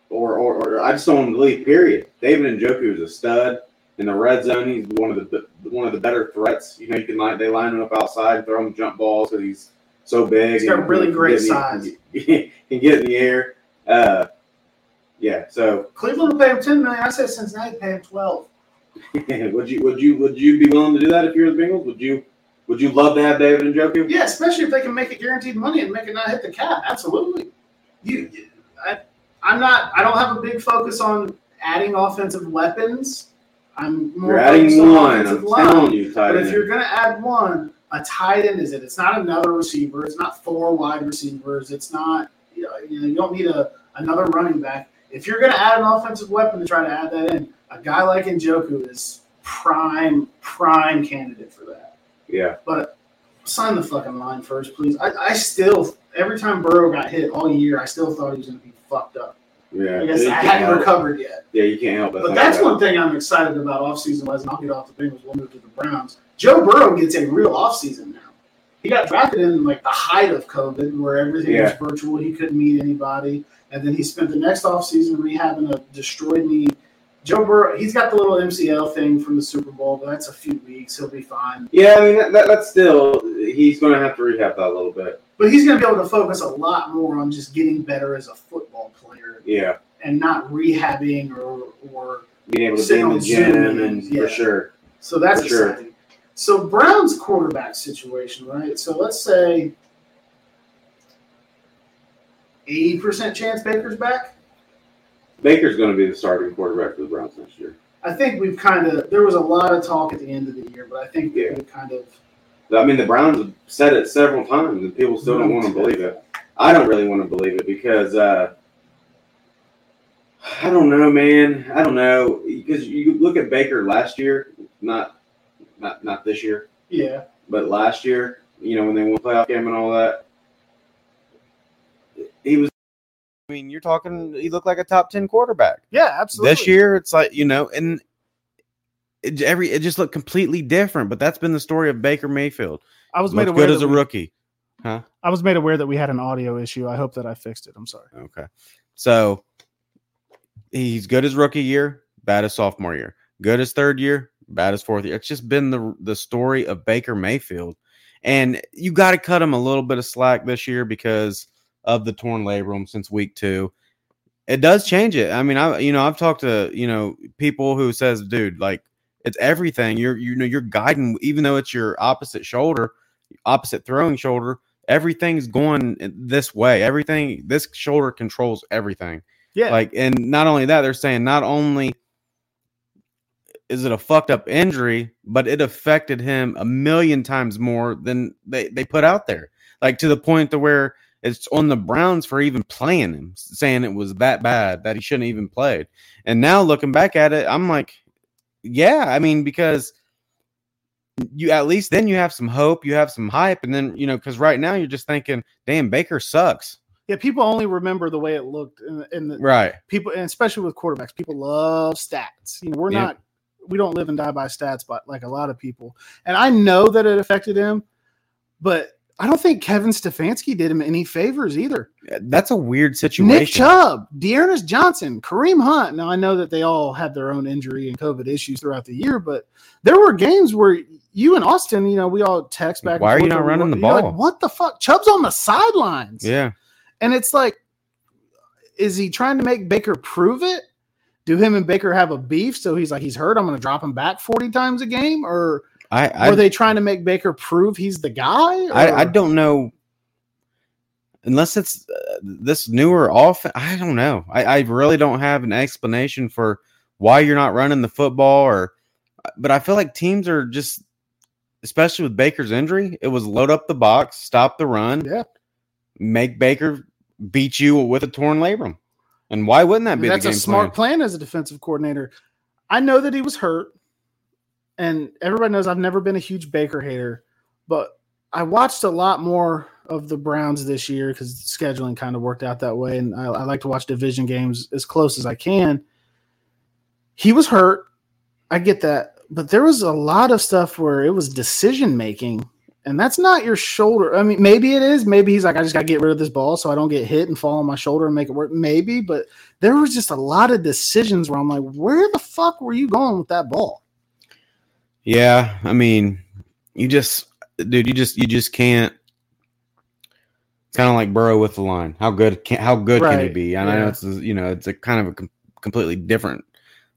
or or, or I just don't want him to leave. Period. David Njoku is a stud in the red zone. He's one of the one of the better threats. You know, you can line they line him up outside and throw him jump balls because he's so big. He's got and really great get in the- size. He *laughs* can get in the air. Uh, yeah. So Cleveland will pay him ten million. I say Cincinnati pay him twelve. *laughs* would you would you would you be willing to do that if you're the Bengals? Would you would you love to have David Njoku? Yeah, especially if they can make it guaranteed money and make it not hit the cap. Absolutely. You- I, I'm not. I don't have a big focus on adding offensive weapons. I'm more You're adding on one. I'm line. telling you, tight But if you're going to add one, a tight end is it. It's not another receiver. It's not four wide receivers. It's not. You know, you, know, you don't need a another running back. If you're going to add an offensive weapon to try to add that in, a guy like Njoku is prime prime candidate for that. yeah. But sign the fucking line first, please. I, I still every time Burrow got hit all year, I still thought he was going to be fucked up. Yeah. I guess I hadn't help- recovered yet. Yeah, you can't help but But that's one thing I'm excited about offseason wise, and I'll get off the Bengals. We'll move to the Browns. Joe Burrow gets a real offseason now. He got drafted in like the height of COVID, where everything Yeah. was virtual. He couldn't meet anybody, and then he spent the next offseason rehabbing a destroyed knee. Joe Burrow, he's got the little MCL thing from the Super Bowl, but that's a few weeks. He'll be fine. Yeah, I mean that, that, that's still he's going to have to rehab that a little bit. But he's going to be able to focus a lot more on just getting better as a football Yeah, and not rehabbing or or being able to be in the gym and yeah. for sure. So that's For sure. So Brown's quarterback situation, right? So let's say eighty percent chance Baker's back. Baker's going to be the starting quarterback for the Browns next year. I think we've kind of there was a lot of talk at the end of the year, but I think Yeah. we kind of I mean, the Browns have said it several times, and people still don't want to believe it. I don't really want to believe it because uh, I don't know, man. I don't know because you look at Baker last year, not not not this year, yeah. but last year. You know when they won the playoff game and all that, he was. I mean, you're talking. He looked like a top ten quarterback Yeah, absolutely. this year. It's like you know, and it, every it just looked completely different. But that's been the story of Baker Mayfield. I was made aware good as a we- rookie. Huh? I was made aware that we had an audio issue. I hope that I fixed it. I'm sorry. Okay, so he's good as rookie year, bad as sophomore year. Good as third year, bad as fourth year. It's just been the the story of Baker Mayfield, and you got to cut him a little bit of slack this year because of the torn labrum since week two. It does change it. I mean, I you know I've talked to you know people who says, dude, like it's everything. You're you know you're guiding, even though it's your opposite shoulder, opposite throwing shoulder. Everything's going this way. Everything this shoulder controls everything. Yeah. Like, and not only that, they're saying not only is it a fucked up injury, but it affected him a million times more than they, they put out there. Like to the point to where it's on the Browns for even playing him, saying it was that bad that he shouldn't even played. And now looking back at it, I'm like, yeah, I mean, because you at least then you have some hope, you have some hype, and then you know because right now you're just thinking, damn, Baker sucks. Yeah, people only remember the way it looked in the Right. people, and especially with quarterbacks, people love stats. You know, we're Yeah. not, we don't live and die by stats, but like a lot of people. And I know that it affected him, but I don't think Kevin Stefanski did him any favors either. That's a weird situation. Nick Chubb, D'Ernest Johnson, Kareem Hunt. Now I know that they all had their own injury and COVID issues throughout the year, but there were games where you and Austin, you know, we all text back. and Why are you not running the you're like, ball? what the fuck? Chubb's on the sidelines. Yeah. And it's like, is he trying to make Baker prove it? Do him and Baker have a beef? So he's like, he's hurt. I'm going to drop him back 40 times a game? Or I I, are they trying to make Baker prove he's the guy? I, I don't know unless it's uh, this newer offense, I don't know. I, I really don't have an explanation for why you're not running the football or but I feel like teams are just especially with Baker's injury, it was load up the box, stop the run, Yeah. make Baker beat you with a torn labrum. And why wouldn't that be That's a smart plan? plan as a defensive coordinator. I know that he was hurt, and everybody knows I've never been a huge Baker hater, but I watched a lot more of the Browns this year because scheduling kind of worked out that way, and I, I like to watch division games as close as I can. He was hurt, I get that, but there was a lot of stuff where it was decision making. And that's not your shoulder. I mean, maybe it is. Maybe he's like, I just got to get rid of this ball so I don't get hit and fall on my shoulder and make it work. Maybe, but there was just a lot of decisions where I'm like, where the fuck were you going with that ball? Yeah, I mean, you just, dude, you just, you just can't. It's kind of like Burrow with the line. How good can how good can he be? And I know it's you know it's a kind of a com- completely different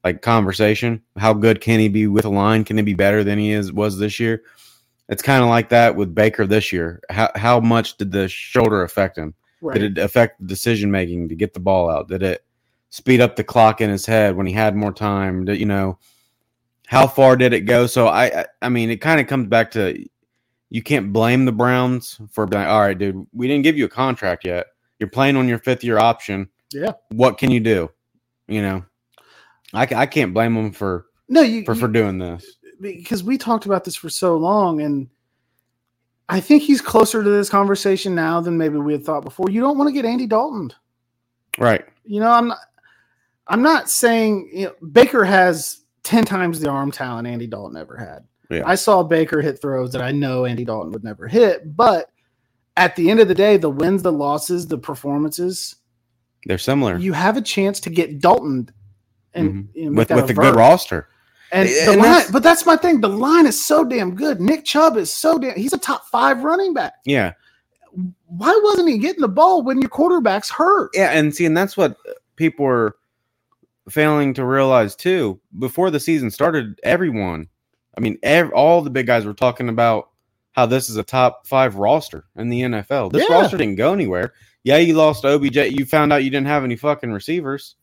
like conversation. How good can he be with a line? Can he be better than he is was this year? It's kind of like that with Baker this year. How how much did the shoulder affect him? Right. Did it affect the decision making to get the ball out? Did it speed up the clock in his head when he had more time? Did, you know, how far did it go? So I, I, mean, it kind of comes back to you can't blame the Browns for being all right, dude, we didn't give you a contract yet. You're playing on your fifth year option. Yeah. What can you do? You know, I, I can't blame them for no, you, for you- for doing this. Because we talked about this for so long and I think he's closer to this conversation now than maybe we had thought before. You don't want to get Andy Dalton. Right. You know, I'm not I'm not saying you know, Baker has 10 times the arm talent Andy Dalton ever had. Yeah. I saw Baker hit throws that I know Andy Dalton would never hit, but at the end of the day, the wins, the losses, the performances, They're similar you have a chance to get Dalton and Mhm. you know, with with a good roster. And, And the line, that's- but that's my thing. The line is so damn good. Nick Chubb is so damn. He's a top five running back. Yeah. Why wasn't he getting the ball when your quarterback's hurt? Yeah, and see, and that's what people are failing to realize too. Before the season started, everyone, I mean, ev- all the big guys were talking about how this is a top five roster in the NFL. This Yeah. roster didn't go anywhere. Yeah, you lost OBJ. You found out you didn't have any fucking receivers,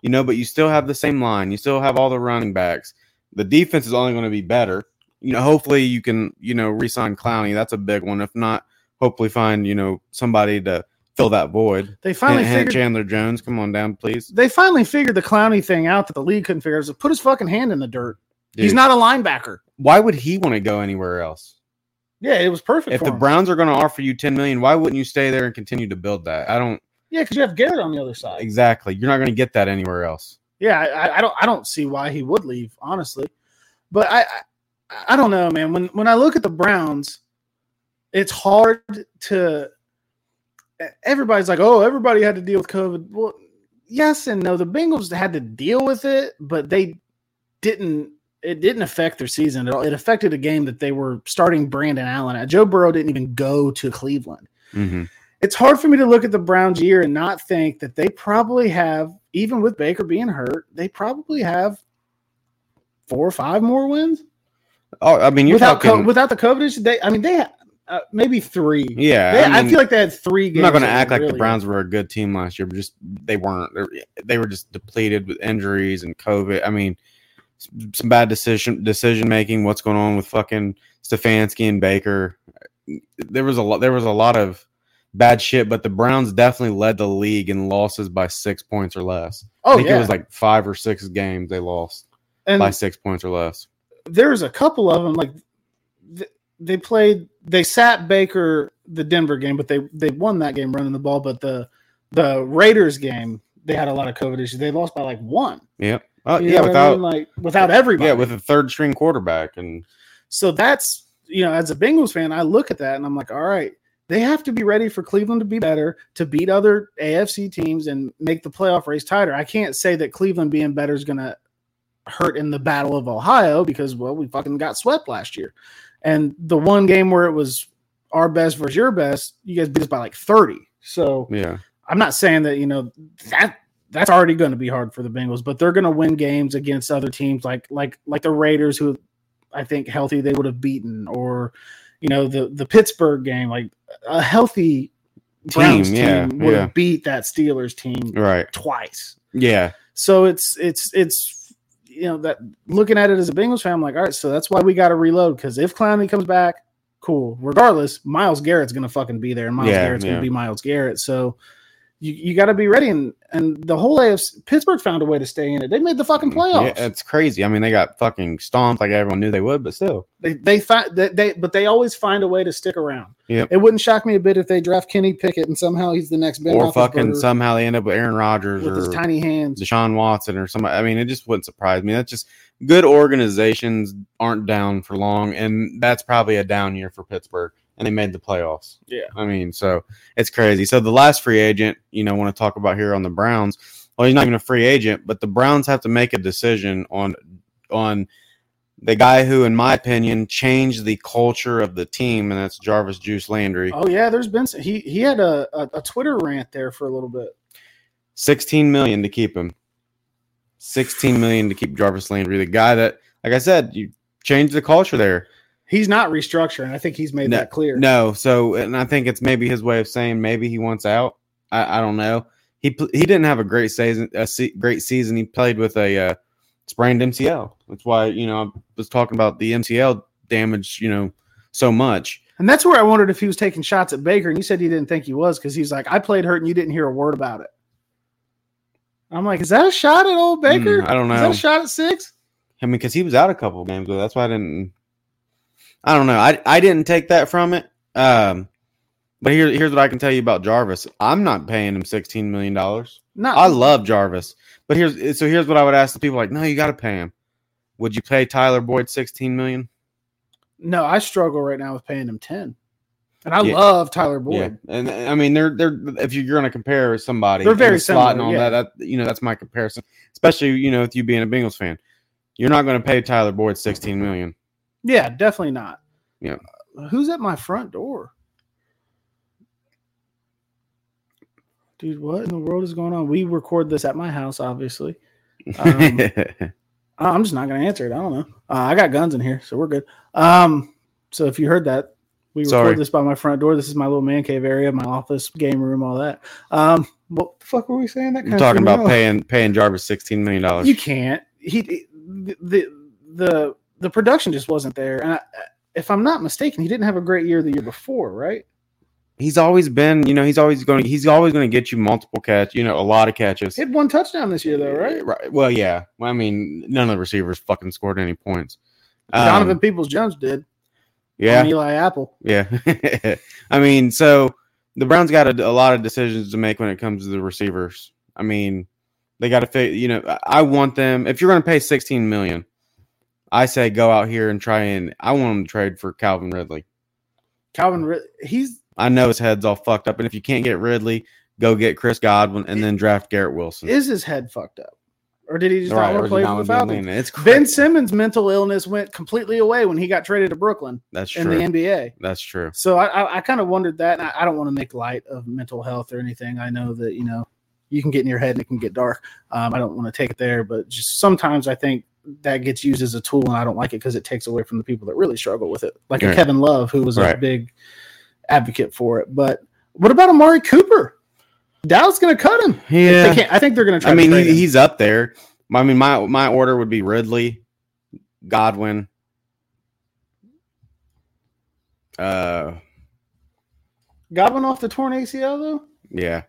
you know, but you still have the same line. You still have all the running backs. The defense is only going to be better. You know, hopefully you can, you know, resign Clowney. That's a big one. If not, hopefully find, you know, somebody to fill that void. They finally hint, figured. Chandler Jones, come on down, please. They finally figured the Clowney thing out that the league couldn't figure. out. So put his fucking hand in the dirt. He's not a linebacker. Why would he want to go anywhere else? Yeah, it was perfect. If the him. Browns are going to offer you ten million, why wouldn't you stay there and continue to build that? I don't yeah, because you have Garrett on the other side. exactly. You're not going to get that anywhere else. Yeah, I, I don't. I don't see why he would leave, honestly. But I, I, I don't know, man. When when I look at the Browns, it's hard to. Everybody's like, "Oh, everybody had to deal with COVID." Well, yes and no. The Bengals had to deal with it, but they didn't. It didn't affect their season at all. It affected a game that they were starting Brandon Allen at. Joe Burrow didn't even go to Cleveland Mm-hmm. it's hard for me to look at the Browns year and not think that they probably have, even with Baker being hurt, they probably have four or five more wins Oh, I mean, you're without talking. co- without the COVID issue. They, I mean, they uh, maybe three. yeah, They- I, I, feel like they had three I'm not going to act like the Browns were a good team last year, but just they weren't. They're, were just depleted with injuries and COVID. I mean, some bad decision decision making. What's going on with fucking Stefanski and Baker? There was a lot. There was a lot of bad shit, but the Browns definitely led the league in losses by six points or less. Oh, I Oh think yeah, it was like five or six games they lost and by six points or less. there's a couple of them like they played. They sat Baker the Denver game, but they they won that game running the ball. But the the Raiders game, they had a lot of COVID issues. They lost by like one. Yep. Oh You yeah, what I without mean? like without everybody. yeah, with a third string quarterback and So that's you know, as a Bengals fan, I look at that and I'm like, all right, they have to be ready for Cleveland to be better, to beat other AFC teams and make the playoff race tighter. I can't say that Cleveland being better is gonna hurt in the Battle of Ohio because well, we fucking got swept last year. And the one game where it was our best versus your best, you guys beat us by like 30. So yeah. I'm not saying that you know that that's already going to be hard for the Bengals, but they're going to win games against other teams like like like the Raiders, who I think healthy they would have beaten, or you know the the Pittsburgh game, like a healthy Browns team, yeah, would yeah. have beat that Steelers team Right. twice. Yeah. So it's it's it's you know that looking at it as a Bengals fan, I'm like, all right, so that's why we got to reload because if Clowney comes back, cool. Regardless, Myles Garrett's gonna fucking be there, and Myles Yeah, Garrett's gonna be Myles Garrett. So you, you got to be ready, and and the whole AFC Pittsburgh found a way to stay in it. They made the fucking playoffs. Yeah, it's crazy. I mean, they got fucking stomped like everyone knew they would, but still. They they find they, they but they always find a way to stick around. Yep. It wouldn't shock me a bit if they draft Kenny Pickett and somehow he's the next Ben or fucking somehow they end up with Aaron Rodgers with his or tiny hands. Deshaun Watson or somebody. I mean, it just wouldn't surprise me. That's just good organizations aren't down for long, and that's probably a down year for Pittsburgh. And they made the playoffs. Yeah. I mean, so it's crazy. So the last free agent, you know, want to talk about here on the Browns. Well, he's not even a free agent, but the Browns have to make a decision on on the guy who, in my opinion, changed the culture of the team, and that's Jarvis Juice Landry. Oh yeah, there's been some, he he had a, a a Twitter rant there for a little bit. 16 million to keep him. 16 million to keep Jarvis Landry, the guy that, like I said, you changed the culture there. He's not restructuring. I think he's made No, that clear. No, so and I think it's maybe his way of saying maybe he wants out. I, I don't know. He he didn't have a great season. A se- great season. He played with a uh, sprained MCL. That's why you know I was talking about the MCL damage. You know so much. And that's where I wondered if he was taking shots at Baker. And you said you didn't think he was because he's like, I played hurt and you didn't hear a word about it. I'm like, is that a shot at old Baker? Mm, I don't Is that know. a shot at six? I mean, because he was out a couple of games, but that's why I didn't. I don't know. I I didn't take that from it. Um, but here here's what I can tell you about Jarvis. I'm not paying him 16 million dollars. No, I love Jarvis, but here's so here's what I would ask the people like, no, you got to pay him. Would you pay Tyler Boyd 16 million? no. I struggle right now with paying him ten, and I Yeah. love Tyler Boyd. Yeah, and I mean they're they're if you're going to compare somebody, They're very the slot and all yeah. that, that. You know that's my comparison, especially you know with you being a Bengals fan, you're not going to pay Tyler Boyd 16 million. Yeah, definitely not. Yeah. Uh, Who's at my front door? Dude, what in the world is going on? We record this at my house, obviously. Um, *laughs* I'm just not going to answer it. I don't know. Uh, I got guns in here, so we're good. Um, so if you heard that, we Sorry. record this by my front door. This is my little man cave area, my office, game room, all that. Um, what the fuck were we saying? That I'm kinda talking about paying paying Jarvis 16 million dollars. You can't. He the the the production just wasn't there. And I, if I'm not mistaken, he didn't have a great year the year before, right? He's always been, you know, he's always going. He's always going to get you multiple catch, you know, a lot of catches. He had one touchdown this year, though, right? Right. Well, yeah. Well, I mean, none of the receivers fucking scored any points. Um, Donovan Peoples Jones did. yeah. Eli Apple. Yeah. *laughs* I mean, so the Browns got a, a lot of decisions to make when it comes to the receivers. I mean, they got to you know, I- I want them if you're going to pay 16 million, I say go out here and try and I want them to trade for Calvin Ridley. Calvin, Rid- he's I know his head's all fucked up and if you can't get Ridley, go get Chris Godwin and then draft Garrett Wilson. is his head fucked up, or did he just Right, not want to play for the Falcons? It's Ben. Simmons' mental illness went completely away when he got traded to Brooklyn That's true. in the NBA. That's true. So I, I, I kind of wondered that. And I, I don't want to make light of mental health or anything. I know that you know you can get in your head and it can get dark. Um, I don't want to take it there, but just sometimes I think that gets used as a tool, and I don't like it because it takes away from the people that really struggle with it, like Kevin Love, who was a big advocate for it. But what about Amari Cooper? Dallas going to cut him. Yeah. They can't, I think they're going to try. I mean, he, he's up there. I mean, my my order would be Ridley, Godwin, uh, Godwin off the torn ACL though. yeah,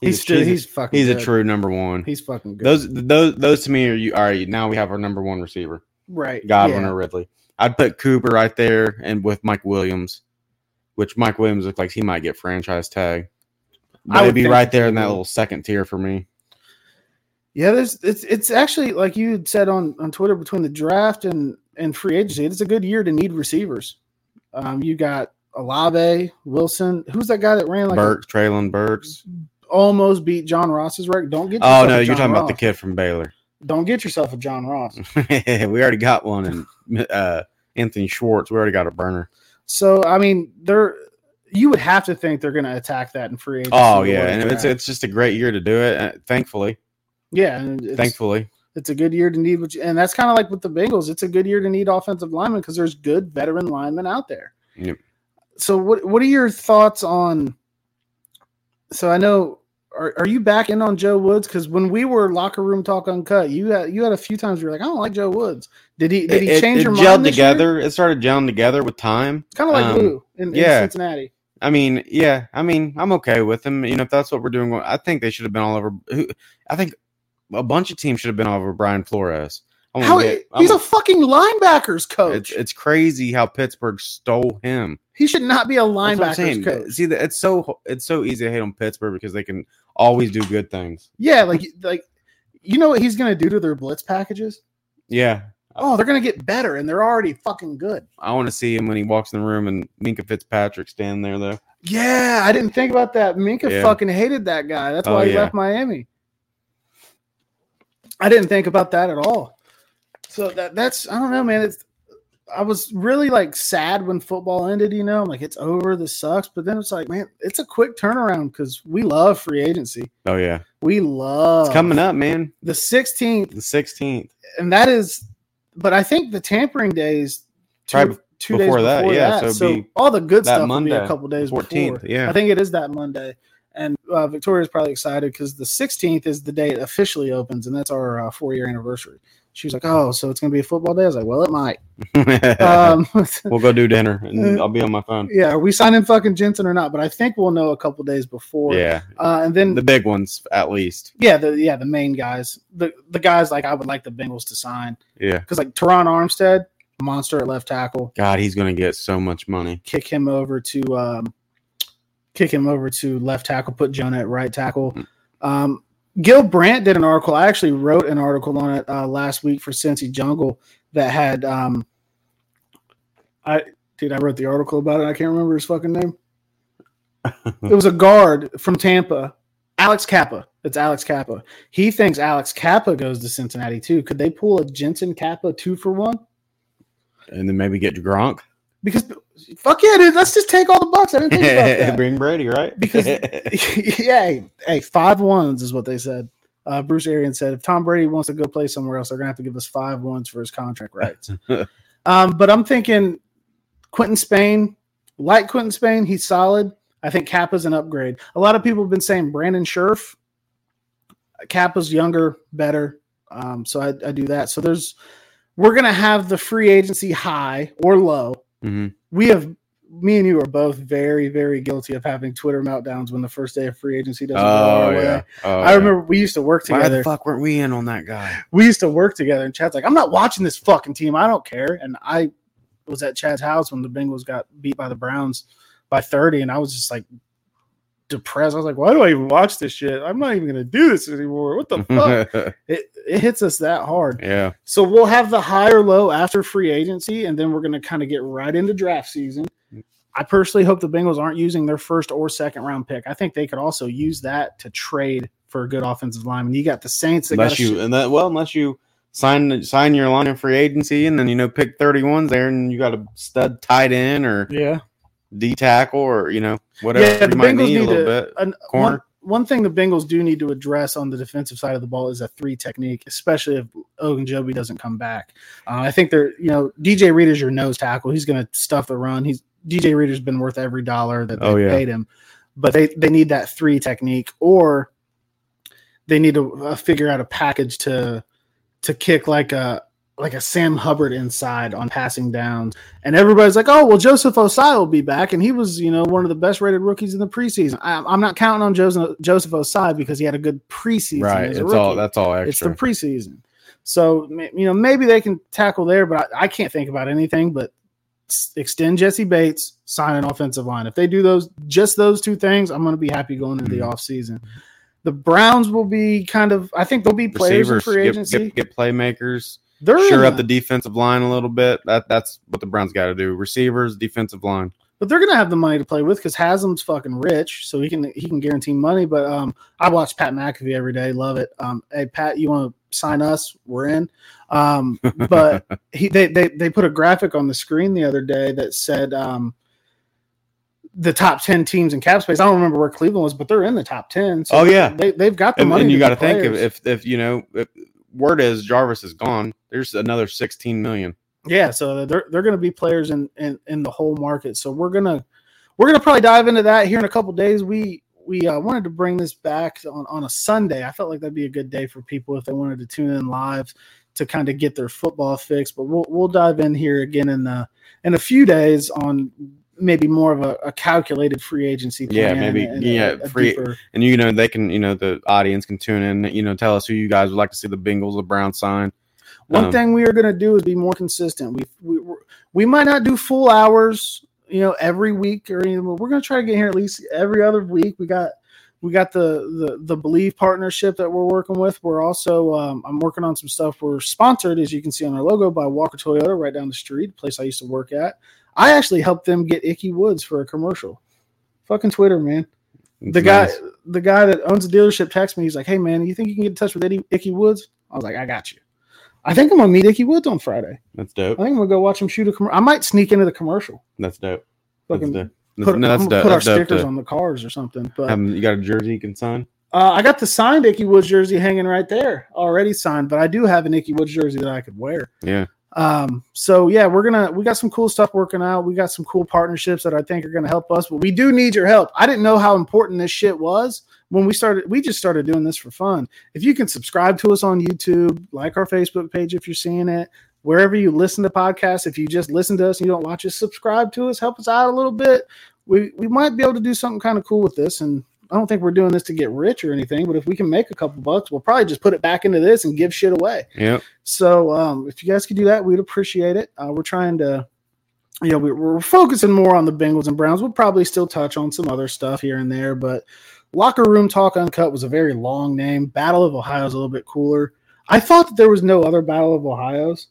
He's a- still he's fucking. he's a true number one. He's fucking good. Those those those to me are you. All right, now we have our number one receiver, right. Godwin yeah. or Ridley. I'd put Cooper right there and with Mike Williams, which Mike Williams looks like he might get franchise tag. I But would it'd be right there in that little second tier for me. Yeah, there's it's it's actually like you had said on on Twitter between the draft and and free agency. It's a good year to need receivers. Um, you got Olave, Wilson. Who's that guy that ran like Burks, Treylon Burks. Almost beat John Ross's record? Don't get Oh no, you're talking about the kid from Baylor. Don't get yourself a John Ross. *laughs* we already got one, and uh, Anthony Schwartz. We already got a burner. So I mean, they're you would have to think they're going to attack that in free agency. Oh yeah, and it's it's just a great year to do it. uh, Thankfully, yeah, and it's, thankfully. it's a good year to need, which, and that's kind of like with the Bengals. It's a good year to need offensive linemen because there's good veteran linemen out there. Yep. So what what are your thoughts on? So I know. Are, are you back in on Joe Woods? Because when we were locker room talk uncut, you had you had a few times where you're like, I don't like Joe Woods. Did he did he It- it- change it your gelled mind? this year? together. It started gelling together with time. It's kind of like Um, Lou in, in yeah. Cincinnati. I mean, yeah, I mean, I'm okay with him. You know, if that's what we're doing, I think they should have been all over. I think a bunch of teams should have been all over Brian Flores. How get- he's I'm- a fucking linebackers coach. it's it's crazy how Pittsburgh stole him. he should not be a linebackers coach. See, that it's so it's so easy to hate on Pittsburgh because they can always do good things. Yeah, like *laughs* like you know what he's gonna do to their blitz packages? Yeah, Oh, they're gonna get better, and they're already fucking good. I want to see him when he walks in the room and Minkah Fitzpatrick standing there though. Yeah, I didn't think about that. Minkah Yeah. fucking hated that guy. That's Oh, why he yeah. left Miami. I didn't think about that at all. So that that's I don't know, man. It's I was really like sad when football ended. You know, I'm like it's over. This sucks. But then it's like, man, it's a quick turnaround because we love free agency. Oh yeah, We love it's coming up, man. the 16th, The 16th. and that is. But I think the tampering days two, Right two before days that, before yeah, that. so So, all the good stuff Monday, a couple days 14th, before. yeah. I think it is that Monday. And uh, Victoria's probably excited because the 16th is the day it officially opens, and that's our uh, four year anniversary. She was like, "Oh, so it's gonna be a football day?" I was like, "Well, it might." *laughs* Um, we'll go do dinner and *laughs* I'll be on my phone. yeah, are we signing fucking Jensen or not? But I think we'll know a couple days before. Yeah, uh, and then the big ones at least. yeah, the yeah the main guys, the the guys like I would like the Bengals to sign Yeah. because like Terron Armstead, monster at left tackle, God, he's gonna get so much money. kick him over to um, kick him over to left tackle, put Jonah at right tackle. Um, Gil Brandt did an article. I actually wrote an article on it uh, last week for Cincy Jungle that had um, I dude, I wrote the article about it. I can't remember his fucking name. *laughs* it was a guard from Tampa, Alex Cappa. It's Alex Cappa. He thinks Alex Cappa goes to Cincinnati too. Could they pull a Jensen Cappa two for one? And then maybe get Gronk. Because fuck yeah, dude. Let's just take all the bucks. I didn't think about *laughs* that. Bring Brady, right? because *laughs* *laughs* yeah, hey, hey, five ones is what they said. Uh, Bruce Arians said if Tom Brady wants to go play somewhere else, they're gonna have to give us five ones for his contract rights. um, but I'm thinking Quinton Spain, like Quinton Spain, he's solid. I think Cappa's an upgrade. A lot of people have been saying Brandon Scherff. Cappa's younger, better. Um, so I, I do that. So there's we're gonna have the free agency high or low Mhm. we have me and you are both very very guilty of having twitter meltdowns when the first day of free agency doesn't go Oh our way. Oh, i yeah. remember we used to work Why together the fuck weren't we in on that guy? we used to work together and chad's like i'm not watching this fucking team i don't care and i was at chad's house when the bengals got beat by the browns by 30 and i was just like depressed i was like why do i even watch this shit i'm not even gonna do this anymore what the *laughs* fuck it, it hits us that hard yeah. so we'll have the high or low after free agency, and then we're going to kind of get right into draft season. I personally hope the Bengals aren't using their first or second round pick. I think they could also use that to trade for a good offensive lineman. You got the Saints that Unless you and that well, unless you sign sign your line in free agency and then you know pick 31s there and you got a stud tight end or yeah. D tackle or you know whatever Yeah, the you might Bengals need, a little to- bit. An- Corner. One, one thing the Bengals do need to address on the defensive side of the ball is a three technique, especially if Ogunjobi doesn't come back. Uh, I think they're, you know, DJ Reader's your nose tackle. He's going to stuff the run. He's DJ Reader's been worth every dollar that they Oh, yeah. paid him, but they they need that three technique, or they need to uh, figure out a package to to kick like a like a Sam Hubbard inside on passing downs. And everybody's like, oh, well, Joseph Ossai will be back. And he was, you know, one of the best rated rookies in the preseason. I, I'm not counting on Joseph, Joseph Ossai because he had a good preseason. right. as It's rookie. all that's all extra. It's the preseason. So you know maybe they can tackle there, but I, I can't think about anything but extend Jessie Bates, sign an offensive line. If they do those just those two things, I'm going to be happy going into the mm-hmm. offseason. The Browns will be kind of I think they'll be players Receivers, in free get, agency. get, get playmakers. They're Sure up the defensive line a little bit. That that's what the Browns got to do. Receivers, defensive line. but they're gonna have the money to play with because Haslam's fucking rich, so he can he can guarantee money. But um, I watch Pat McAfee every day, love it. Um, hey Pat, you want to sign us? We're in. Um, but *laughs* he they, they they put a graphic on the screen the other day that said um the top ten teams in cap space. I don't remember where Cleveland was, but they're in the top ten. So Oh, yeah. they they've got the And, money. and you got got to think if, if if you know if word is Jarvis is gone, there's another 16 million. Yeah, so they're they're going to be players in, in in the whole market. So we're gonna we're gonna probably dive into that here in a couple days. We we uh, wanted to bring this back on on a Sunday. I felt like that'd be a good day for people if they wanted to tune in live to kind of get their football fix. But we'll we'll dive in here again in the in a few days on maybe more of a, a calculated free agency. Yeah, maybe, and yeah, free- deeper- And you know they can you know the audience can tune in. You know tell us who you guys would like to see the Bengals, the Browns sign. One Um, thing we are going to do is be more consistent. We, we we might not do full hours, you know, every week or anything, but we're going to try to get here at least every other week. We got we got the the the Bleav partnership that we're working with. We're also um, I'm working on some stuff. We're sponsored, as you can see on our logo, by Walker Toyota right down the street, place I used to work at. I actually helped them get Ickey Woods for a commercial. Fucking Twitter, man. It's The guy, the guy that owns the dealership, texted me. He's like, "Hey, man, you think you can get in touch with Eddie, Ickey Woods?" I was like, "I got you." I think I'm gonna meet Ickey Woods on Friday. That's dope. I think I'm gonna go watch him shoot a commercial. I might sneak into the commercial. That's dope. That's Fucking dope. put, no, that's dope. put our That's dope stickers to on the cars or something. But 'em- you got a jersey you can sign. uh, I got the signed Ickey Woods jersey hanging right there, already signed. But I do have an Ickey Woods jersey that I could wear. Yeah. Um, so yeah, we're gonna we got some cool stuff working out. We got some cool partnerships that I think are gonna help us, but we do need your help. I didn't know how important this shit was when we started. We just started doing this for fun. If you can subscribe to us on YouTube, like our Facebook page if you're seeing it, wherever you listen to podcasts, if you just listen to us and you don't watch us, subscribe to us, help us out a little bit. We we might be able to do something kind of cool with this and I don't think we're doing this to get rich or anything, but if we can make a couple bucks, we'll probably just put it back into this and give shit away. Yeah. So um, if you guys could do that, we'd appreciate it. Uh, we're trying to, you know, we, we're focusing more on the Bengals and Browns. We'll probably still touch on some other stuff here and there, but Locker Room Talk Uncut was a very long name. Battle of Ohio is a little bit cooler. I thought that there was no other Battle of Ohio's.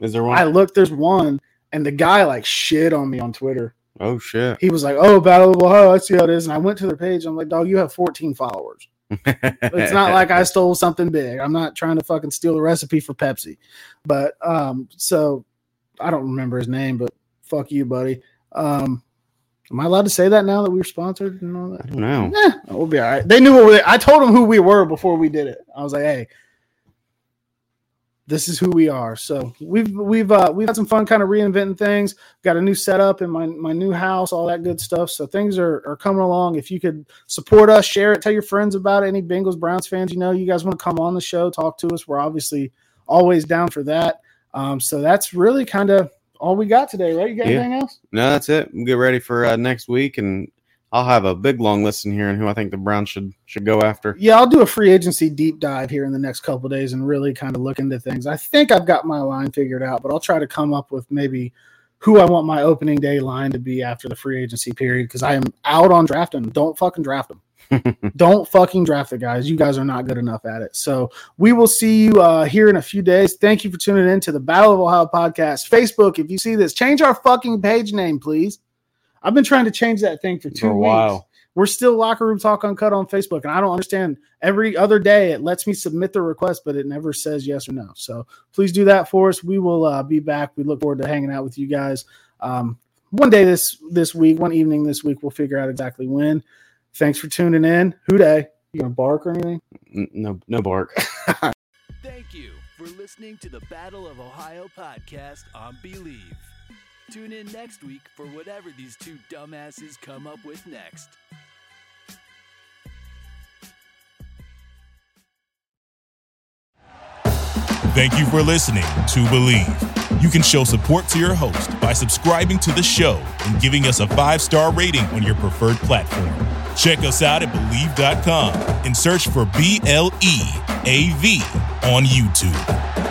Is there one? I looked, there's one, and the guy like shit on me on Twitter. Oh shit. He was like, "Oh, Battle of Ohio, I see how it is." And I went to their page. I'm like, "Dog, you have 14 followers." *laughs* It's not like I stole something big. I'm not trying to fucking steal the recipe for Pepsi. But um, so I don't remember his name, but fuck you, buddy. Um, am I allowed to say that now that we were sponsored and all that? I don't know. Yeah, we'll be all right. They knew what we, I told them who we were before we did it. I was like, hey, this is who we are. So we've we've uh, we've had some fun kind of reinventing things. Got a new setup in my my new house, all that good stuff. So things are, are coming along. If you could support us, share it, tell your friends about it. Any Bengals Browns fans, you know, you guys want to come on the show, talk to us. We're obviously always down for that. Um, so that's really kind of all we got today, right? You got Yeah. anything else? No, that's it. We'll get ready for uh, next week, and I'll have a big long list in here and who I think the Browns should should go after. Yeah, I'll do a free agency deep dive here in the next couple of days and really kind of look into things. I think I've got my line figured out, but I'll try to come up with maybe who I want my opening day line to be after the free agency period because I am out on drafting. Don't fucking draft them. *laughs* Don't fucking draft the guys. You guys are not good enough at it. So we will see you uh, here in a few days. Thank you for tuning in to the Battle of Ohio podcast. Facebook, if you see this, change our fucking page name, please. I've been trying to change that thing for two For a weeks. while. We're still Locker Room Talk Uncut on Facebook, and I don't understand. Every other day, it lets me submit the request, but it never says yes or no. So please do that for us. We will uh, be back. We look forward to hanging out with you guys. Um, one day this this week, one evening this week, we'll figure out exactly when. Thanks for tuning in. Who day? You gonna bark or anything? No, no bark. *laughs* Thank you for listening to the Battle of Ohio podcast on Bleav. Tune in next week for whatever these two dumbasses come up with next. Thank you for listening to Bleav. You can show support to your host by subscribing to the show and giving us a five star rating on your preferred platform. Check us out at Bleav.com and search for B L E A V on YouTube.